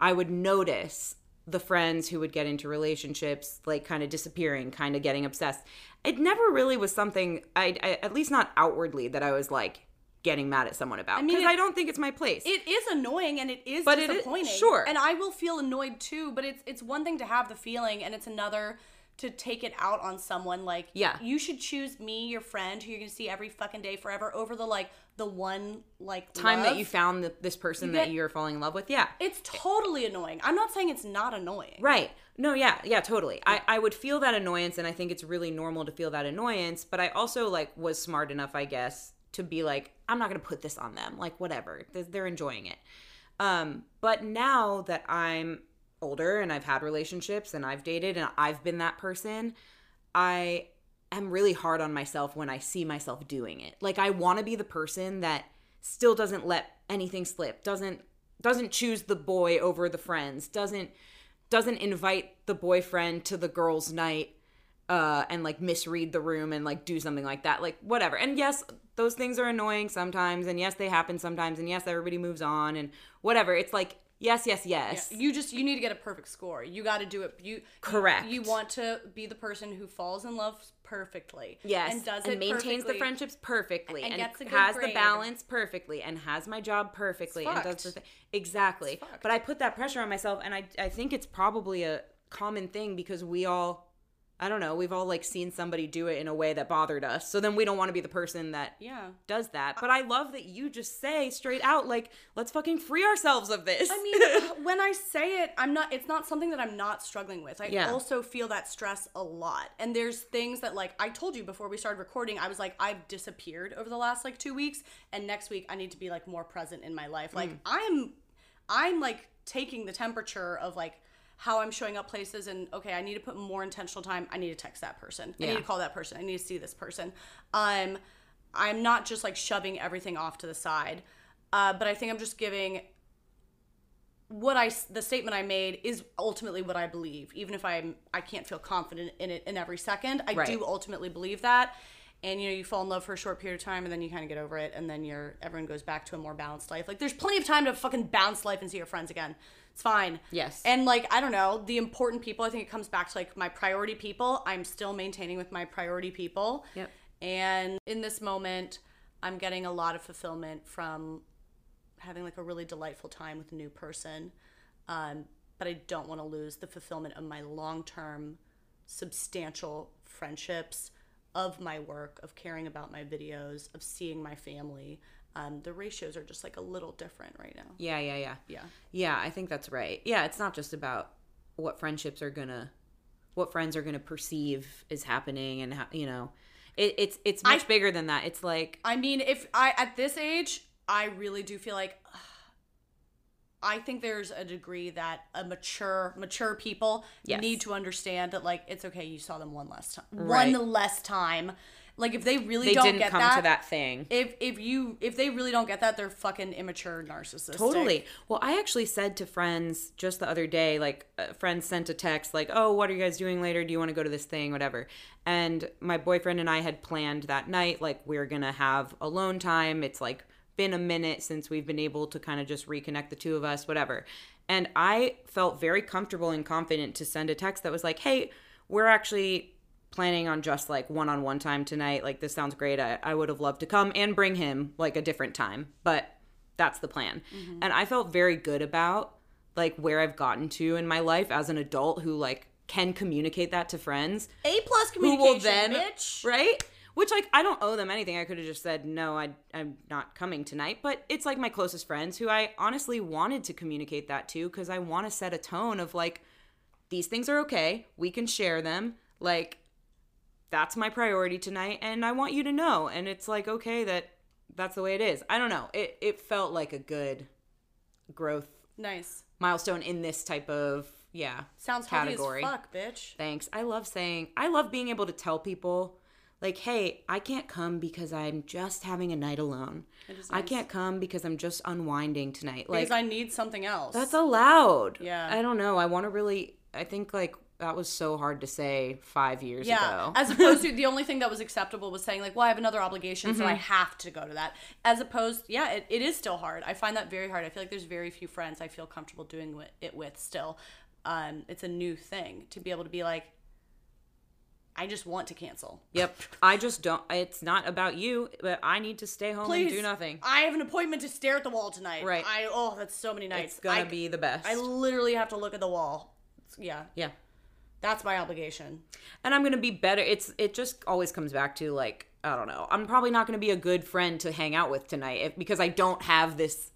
I would notice the friends who would get into relationships like kind of disappearing, kind of getting obsessed. It never really was something I, I at least not outwardly that I was like getting mad at someone about I mean, because I don't think it's my place. It is annoying and it is But it is- disappointing. sure. And I will feel annoyed too, but it's it's one thing to have the feeling and it's another to take it out on someone like Yeah. you should choose me your friend who you're gonna see every fucking day forever over the like the one like Time that you found the, this person that get- you're falling in love with, yeah. it's totally annoying i'm not saying it's not annoying Right. No, yeah, yeah, totally. I, I would feel that annoyance and I think it's really normal to feel that annoyance, but I also like was smart enough, I guess, to be like, I'm not going to put this on them. Like, whatever. They're- enjoying it. Um, but now that I'm older and I've had relationships and I've dated and I've been that person, I am really hard on myself when I see myself doing it. Like I want to be the person that still doesn't let anything slip, doesn't doesn't choose the boy over the friends, doesn't doesn't invite the boyfriend to the girls' night uh, and like misread the room and like do something like that. Like whatever. And yes, those things are annoying sometimes, and yes, they happen sometimes, and yes, everybody moves on and whatever. It's like yes, yes, yes. You just you need to get a perfect score. You got to do it. You Correct. You, want to be the person who falls in love perfectly. Yes, and does and it maintains the friendships perfectly, And and, gets a good has the balance perfectly, and has my job perfectly, and does the thing exactly. But I put that pressure on myself, and I I think it's probably a common thing because we all, I don't know, we've all like seen somebody do it in a way that bothered us, so then we don't want to be the person that Yeah. does that. Uh, but I love that you just say straight out, like, let's fucking free ourselves of this. I mean, when I say it, I'm not. It's not something that I'm not struggling with. I Yeah. also feel that stress a lot, and there's things that, like, I told you before we started recording, I was like, I've disappeared over the last like two weeks, and next week I need to be like more present in my life. Like, mm. I'm, I'm like taking the temperature of like how I'm showing up places, and okay, I need to put more intentional time. I need to text that person. I need to call that person. I need to see this person. Um, I'm not just like shoving everything off to the side. Uh, but I think I'm just giving what I the statement I made is ultimately what I believe, even if I'm I can't feel confident in it in every second. I Right. do ultimately believe that. And you know, you fall in love for a short period of time, and then you kind of get over it, and then you're everyone goes back to a more balanced life. Like there's plenty of time to fucking bounce life and see your friends again. It's fine. Yes. And like I don't know, the important people. I think it comes back to like my priority people. I'm still maintaining with my priority people. Yep. And in this moment, I'm getting a lot of fulfillment from having like a really delightful time with a new person. Um, but I don't want to lose the fulfillment of my long term, substantial friendships, of my work, of caring about my videos, of seeing my family. Um, the ratios are just like a little different right now. yeah, yeah, yeah. Yeah. Yeah, I think that's right. Yeah, it's not just about what friendships are gonna, what friends are gonna perceive is happening, and how you know, it, it's it's much I- bigger than that. It's like I mean, if I at this age, I really do feel like I think there's a degree that a mature mature people Yes. need to understand that like it's okay you saw them one less time. Right. One less time. Like if they really they don't didn't get come that, to that thing. if if you if they really don't get that, they're fucking immature narcissists. Totally. Well, I actually said to friends just the other day, like, uh, a friend sent a text, like, oh, what are you guys doing later? Do you want to go to this thing? Whatever. And my boyfriend and I had planned that night, like, we're going to have alone time. It's like been a minute since we've been able to kind of just reconnect the two of us, whatever. And I felt very comfortable and confident to send a text that was like, hey, we're actually planning on just like one on one time tonight. Like, this sounds great. I, I would have loved to come and bring him like a different time. But that's the plan. Mm-hmm. And I felt very good about like where I've gotten to in my life as an adult who like can communicate that to friends A plus who communication, will then bitch. right which like i don't owe them anything. I could have just said no I, i'm not coming tonight. But it's like my closest friends who i honestly wanted to communicate that to because i want to set a tone of like these things are okay. We can share them. Like that's my priority tonight and i want you to know. And it's like okay that that's the way it is. I don't know. It, it felt like a good growth Nice. milestone in this type of yeah Sounds category as fuck, bitch. Thanks. I love saying, I love being able to tell people, like, hey, I can't come because I'm just having a night alone. I nice. can't come because I'm just unwinding tonight. Like, Because I need something else. that's allowed. Yeah. I don't know. I want to really, I think, like, that was so hard to say five years Yeah. ago. As opposed to the only thing that was acceptable was saying like, well, I have another obligation, so I Mm-hmm. have to go to that. As opposed, yeah, it, it is still hard. I find that very hard. I feel like there's very few friends I feel comfortable doing it with still. Um, it's a new thing to be able to be like, I just want to cancel. yep. I just don't, it's not about you, but I need to stay home Please and do nothing. I have an appointment to stare at the wall tonight. Right. I oh, that's so many nights. It's gonna I, be the best. I literally have to look at the wall. Yeah, yeah. that's my obligation. and I'm gonna be better. It's it just always comes back to like I don't know. I'm probably not gonna be a good friend to hang out with tonight if, because I don't have this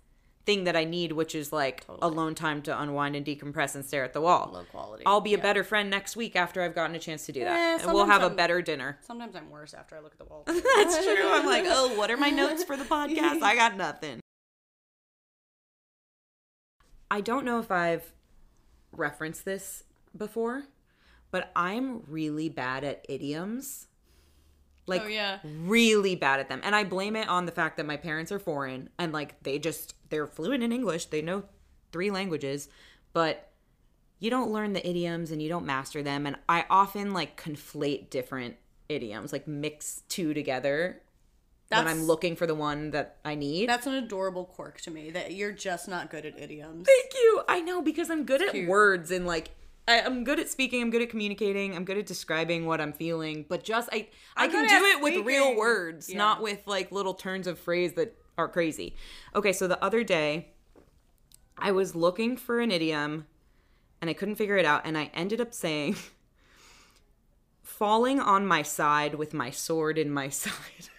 thing that I need, which is like alone time to unwind and decompress and stare at the wall. Low quality. I'll be a better friend next week after I've gotten a chance to do that. Eh, and we'll have a I'm- better dinner. Sometimes I'm worse after I look at the wall. That's true. I'm like, oh, what are my notes for the podcast? I got nothing. I don't know if I've referenced this before, but I'm really bad at idioms. Like, Oh, yeah. really bad at them. And I blame it on the fact that my parents are foreign and, like, they just, they're fluent in English. They know three languages, but you don't learn the idioms and you don't master them. And I often, like, conflate different idioms, like, mix two together when I'm looking for the one that I need. That's an adorable quirk to me that you're just not good at idioms. Thank you. I know because I'm good at cute. words and like I, I'm good at speaking. I'm good at communicating. I'm good at describing what I'm feeling. But just I I I'm can do it with real words, Yeah. not with like little turns of phrase that are crazy. Okay, so the other day I was looking for an idiom and I couldn't figure it out and I ended up saying falling on my side with my sword in my side.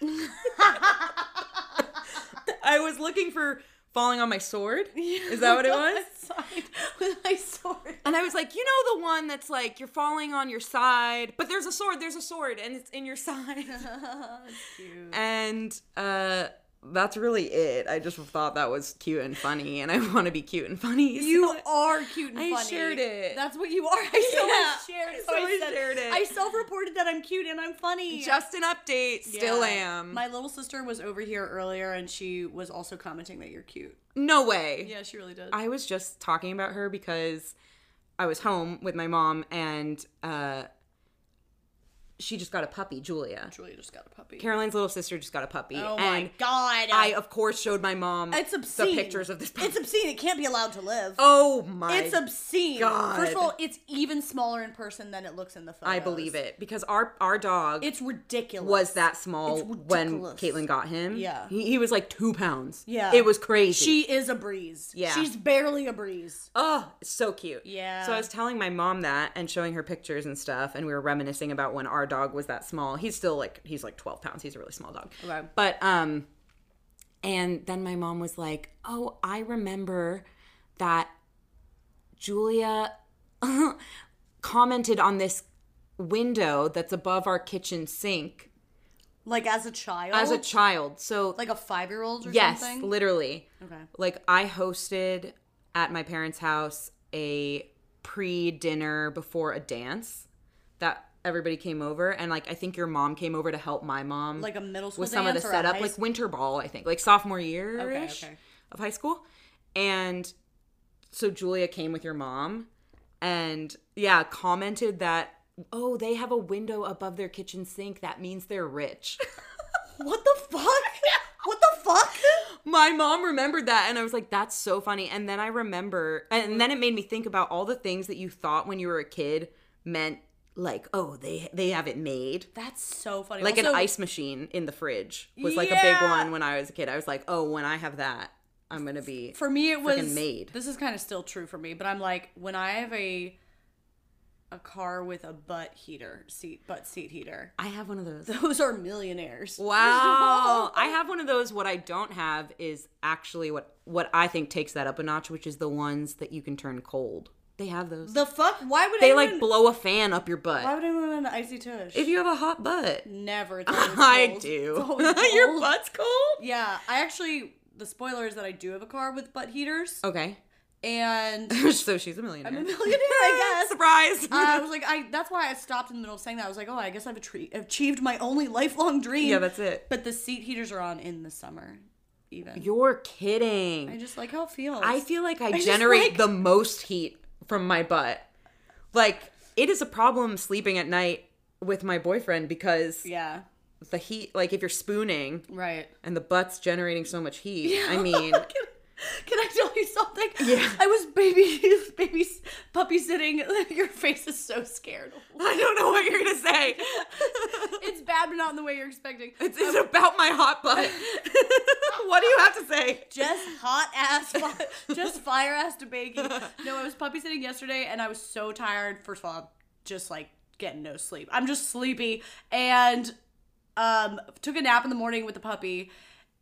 I was looking for falling on my sword. Is that what it was? Side with my sword. And I was like, you know the one that's like you're falling on your side, but there's a sword, there's a sword, and it's in your side. Cute. and uh that's really it. I just thought that was cute and funny, and I want to be cute and funny. so You are cute and I funny. shared it. That's what you are. I so Yeah, shared. so I shared it. I self-reported that I'm cute and I'm funny. just an update. Still Yeah. am. My little sister was over here earlier, and she was also commenting that you're cute. no way. Yeah, she really did. I was just talking about her because I was home with my mom, and uh, she just got a puppy, Julia. Julia just got a puppy. Caroline's little sister just got a puppy. oh and my god! I, of course, showed my mom it's obscene. the pictures of this puppy. It's obscene. It can't be allowed to live. oh my it's obscene. God. First of all, it's even smaller in person than it looks in the photos. I believe it because our our dog It's ridiculous. was that small when. Caitlin got him. Yeah. he, he was like two pounds. Yeah. it was crazy. She is a breeze. Yeah. She's barely a breeze. oh, so cute. Yeah. So I was telling my mom that and showing her pictures and stuff, and we were reminiscing about when our dog was that small. He's still like he's like twelve pounds. He's a really small dog. Okay. But um, and then my mom was like, "Oh, I remember that Julia commented on this window that's above our kitchen sink Like as a child. as a child. So like a five year old or yes, something. literally. Okay. Like I hosted at my parents' house a pre-dinner before a dance that everybody came over and like I think your mom came over to help my mom Like a middle school with some of the dance or a setup like winter ball I think like sophomore year Okay, okay. of high school and so Julia came with your mom and yeah commented that oh they have a window above their kitchen sink that means they're rich What the fuck? what the fuck? my mom remembered that and I was like that's so funny and then I remember and then it made me think about all the things that you thought when you were a kid meant like oh they they have it made That's so funny. like Also, an ice machine in the fridge was like a big one when I was a kid. I was like, oh, when I have that, I'm gonna be. For me, it was made. This is kind of still true for me, but I'm like when I have a a car with a butt heater seat, butt seat heater. I have one of those. Those are millionaires. Wow, I have one of those. What I don't have is actually what what I think takes that up a notch, which is the ones that you can turn cold. They have those. The fuck? Why would they anyone, like blow a fan up your butt? Why would anyone want an icy tush? if you have a hot butt. Never. I do. Your butt's cold. Yeah, I actually. The spoiler is that I do have a car with butt heaters, Okay, and so she's a millionaire. I'm a millionaire, I guess. Surprise. Uh, I was like, I. That's why I stopped in the middle of saying that. I was like, oh, I guess I've achieved my only lifelong dream. yeah, that's it. But the seat heaters are on in the summer, even. You're kidding. I just like how it feels. I feel like I, just generate like- the most heat from my butt. Like it is a problem sleeping at night with my boyfriend because yeah, the heat like if you're spooning right. and the butt's generating so much heat. I mean, can, can I tell you something? Yeah. I was baby, baby, puppy sitting. Your face is so scared. I don't know what you're going to say. It's bad, but not in the way you're expecting. It's, it's about my hot butt. what do you have to say? just hot ass, just fire ass to baking. No, I was puppy sitting yesterday, and I was so tired. First of all, I'm just like getting no sleep. I'm just sleepy, and um, took a nap in the morning with the puppy,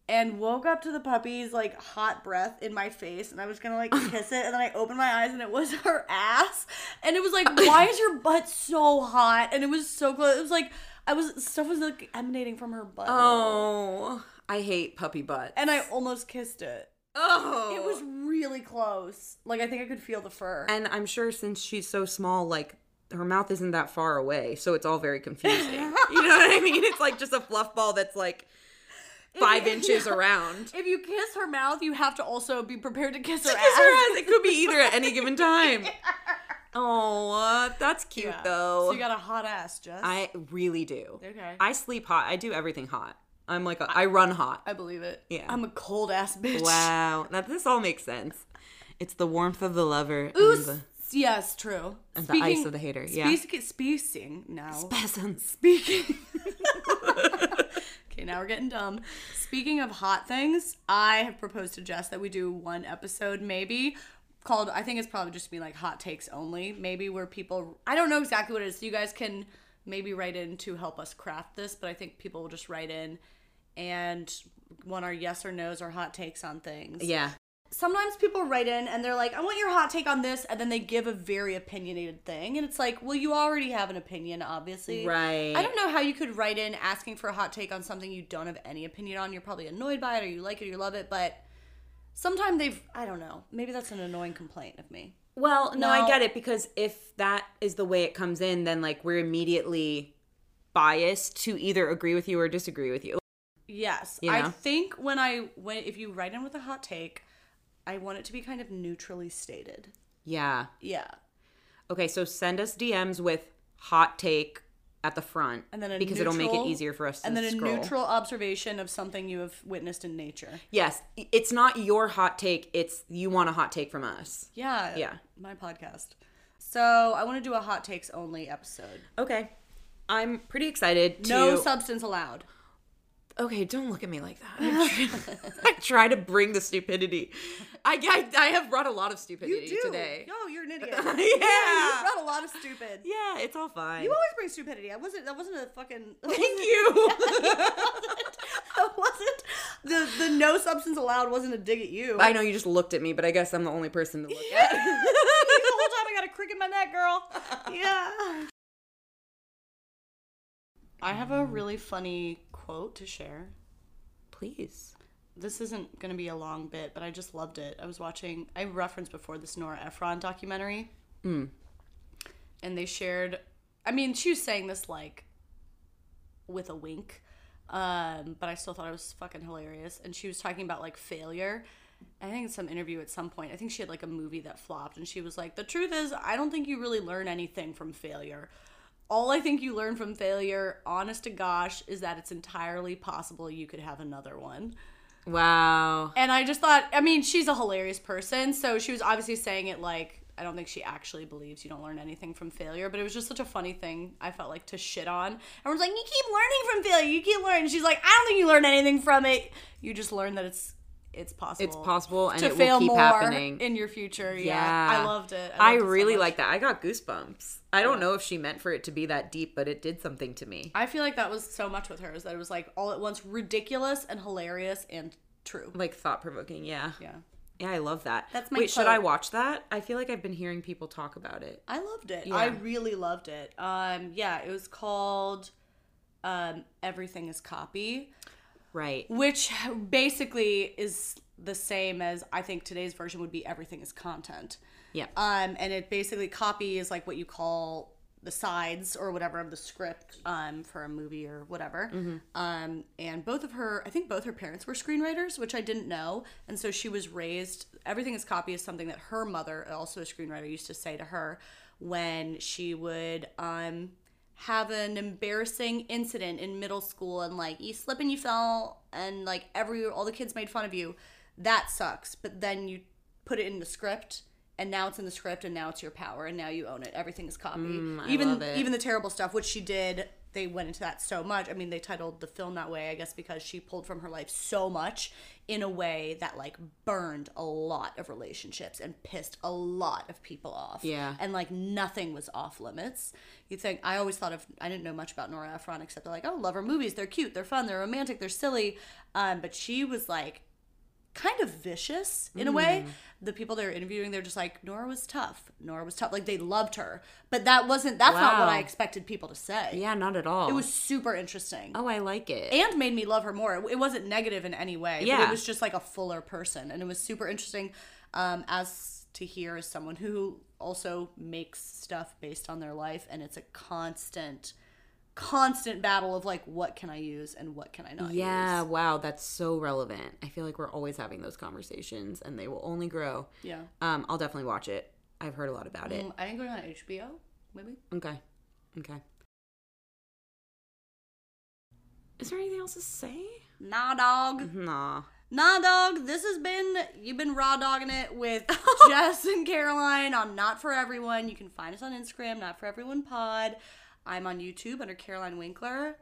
and woke up to the puppy's like hot breath in my face and I was gonna like kiss it and then I opened my eyes and it was her ass and it was like why is your butt so hot and it was so close it was like I was stuff was like emanating from her butt Oh, I hate puppy butt. and I almost kissed it oh, it was really close like I think I could feel the fur And I'm sure since she's so small, like her mouth isn't that far away, so it's all very confusing. you know what I mean? It's like just a fluff ball that's like five inches around. if you kiss her mouth you have to also be prepared to kiss her Kiss ass her ass. It could be either at any given time. Oh, that's cute Yeah. though. so you got a hot ass Jess I really do. Okay. I sleep hot. I do everything hot. I'm like a, I run hot. I believe it Yeah. I'm a cold ass bitch Wow. Now this all makes sense. It's the warmth of the lover Ooh, the yes, true. and the ice of the hater. Yeah. Speaking, speaking now. Peasants. Speaking. okay, now we're getting dumb. Speaking of hot things, I have proposed to Jess that we do one episode, maybe called. I think it's probably just be like hot takes only. Maybe where people. I don't know exactly what it is. So you guys can maybe write in to help us craft this, but I think people will just write in and want our yes or no's or hot takes on things Yeah. sometimes people write in and they're like, I want your hot take on this, and then they give a very opinionated thing. And it's like, well, you already have an opinion, obviously. Right. I don't know how you could write in asking for a hot take on something you don't have any opinion on. You're probably annoyed by it, or you like it, or you love it, but sometimes they've, I don't know. Maybe that's an annoying complaint of me. Well, no, No. I get it because if that is the way it comes in, then like we're immediately biased to either agree with you or disagree with you. Yes. You I think when I, when, if you write in with a hot take, I want it to be kind of neutrally stated. Yeah. Yeah. Okay, so send us DMs with hot take at the front, And then a because it'll make it easier for us to And then scroll. a neutral observation of something you have witnessed in nature. Yes, it's not your hot take. It's you want a hot take from us. Yeah. Yeah. My podcast. So I want to do a hot takes only episode. Okay, I'm pretty excited to. No substance allowed. Okay, don't look at me like that. I try, I try to bring the stupidity. I, I I have brought a lot of stupidity today. Yo, you're an idiot. Yeah. you brought a lot of stupid. Yeah, it's all fine. You always bring stupidity. I wasn't. That wasn't a fucking. Thank you. That wasn't the the no substance allowed. Wasn't a dig at you. I know you just looked at me, but I guess I'm the only person to look at. the whole time I got a crick in my neck, girl. Yeah. I have a really funny quote to share. Please. this isn't going to be a long bit, but I just loved it. I was watching, I referenced before this Nora Ephron documentary. Mm. And they shared, I mean, she was saying this like with a wink, um, but I still thought it was fucking hilarious. And she was talking about like failure. I think in some interview at some point, I think she had like a movie that flopped, and she was like, The truth is, I don't think you really learn anything from failure. All I think you learn from failure, honest to gosh, is that it's entirely possible you could have another one. Wow. And I just thought, I mean, she's a hilarious person. So she was obviously saying it like, I don't think she actually believes you don't learn anything from failure, but it was just such a funny thing I felt like to shit on. Everyone's like, you keep learning from failure, you keep learning. She's like, I don't think you learn anything from it. You just learn that it's it's possible. It's possible and to it will fail keep more happening. in your future. Yeah, Yeah. I loved it. I loved so really much. like that. I got goosebumps. I don't know if she meant for it to be that deep, but it did something to me. I feel like that was so much with her is that it was like all at once ridiculous and hilarious and true. Like thought provoking, yeah. Yeah. Yeah, I love that. That's my Wait, should. I watch that? I feel like I've been hearing people talk about it. I loved it. Yeah. I really loved it. Um, yeah, it was called um, "Everything Is Copy," Right. which basically is the same as I think today's version would be "Everything Is Content." Yeah. Um, and it basically copy is like what you call the sides or whatever of the script um, for a movie or whatever. Um, and both of her, I think both her parents were screenwriters, which I didn't know. And so she was raised. Everything is copy is something that her mother, also a screenwriter, used to say to her when she would um, have an embarrassing incident in middle school and like you slip and you fell and like every all the kids made fun of you. That sucks. But then you put it in the script and now it's in the script and now it's your power and now you own it everything is copy Mm, even even the terrible stuff which she did they went into that so much. I mean, they titled the film that way, I guess, because she pulled from her life so much in a way that like burned a lot of relationships and pissed a lot of people off. Yeah. And like nothing was off limits. You think I always thought of I didn't know much about Nora Ephron except they're like, oh, love her movies. They're cute. They're fun. They're romantic. They're silly. Um, but she was like kind of vicious in a Mm. way. The people they're interviewing, they're just like, Nora was tough. Nora was tough. Like they loved her. But that wasn't that's not what I expected people to say. Yeah, not at all. It was super interesting. Oh, I like it. And made me love her more. It wasn't negative in any way. But Yeah. it was just like a fuller person. And it was super interesting um, as to hear as someone who also makes stuff based on their life. And it's a constant, constant battle of like, what can I use and what can I not use. yeah, use? wow, that's so relevant. I feel like we're always having those conversations and they will only grow. Yeah. Um, I'll definitely watch it. I've heard a lot about it. Mm, I think going on HBO, maybe. Okay. Okay. Is there anything else to say? Nah, dog. Nah. Nah, dog. This has been you've been raw dogging it with Jess and Caroline on Not for Everyone. You can find us on Instagram, Not for Everyone Pod. I'm on YouTube under Caroline Winkler.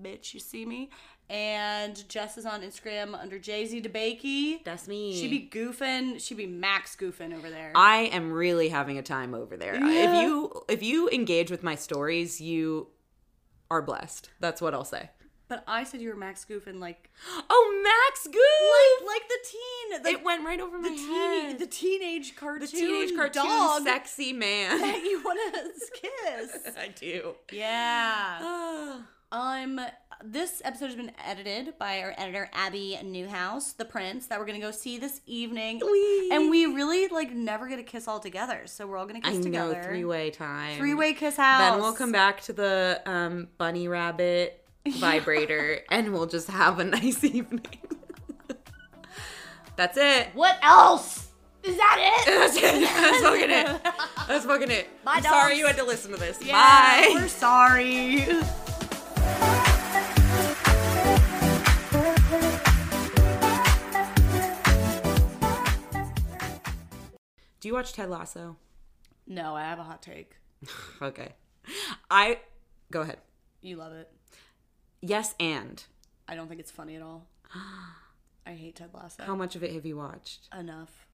Bitch, you see me. And Jess is on Instagram under Jay Z DeBakey. That's me. She be goofing. She be max goofing over there. I am really having a time over there. Yeah. If you if you engage with my stories, you are blessed. That's what I'll say. But I said you were max Goof and like Oh, Max Goof! like like the teen, the, it went right over my the teeny, head. the teenage cartoon, The teenage cartoon dog sexy man. that you want to kiss. I do. Yeah. Um, this episode has been edited by our editor Abi Newhouse, the Prince, that we're gonna go see this evening. Whee! And we really like never get a kiss all together, so we're all gonna kiss I together. three way time. Three way kiss house. Then we'll come back to the um, bunny rabbit vibrator, and we'll just have a nice evening. That's it. What else? Is that it? That's it. That's fucking it. That's fucking it. Bye, I'm sorry you had to listen to this. Yeah, Bye. We're sorry. Do you watch Ted Lasso? No, I have a hot take. Okay. I go ahead. You love it. Yes, and I don't think it's funny at all. I hate Ted Lasso. how much of it have you watched? Enough.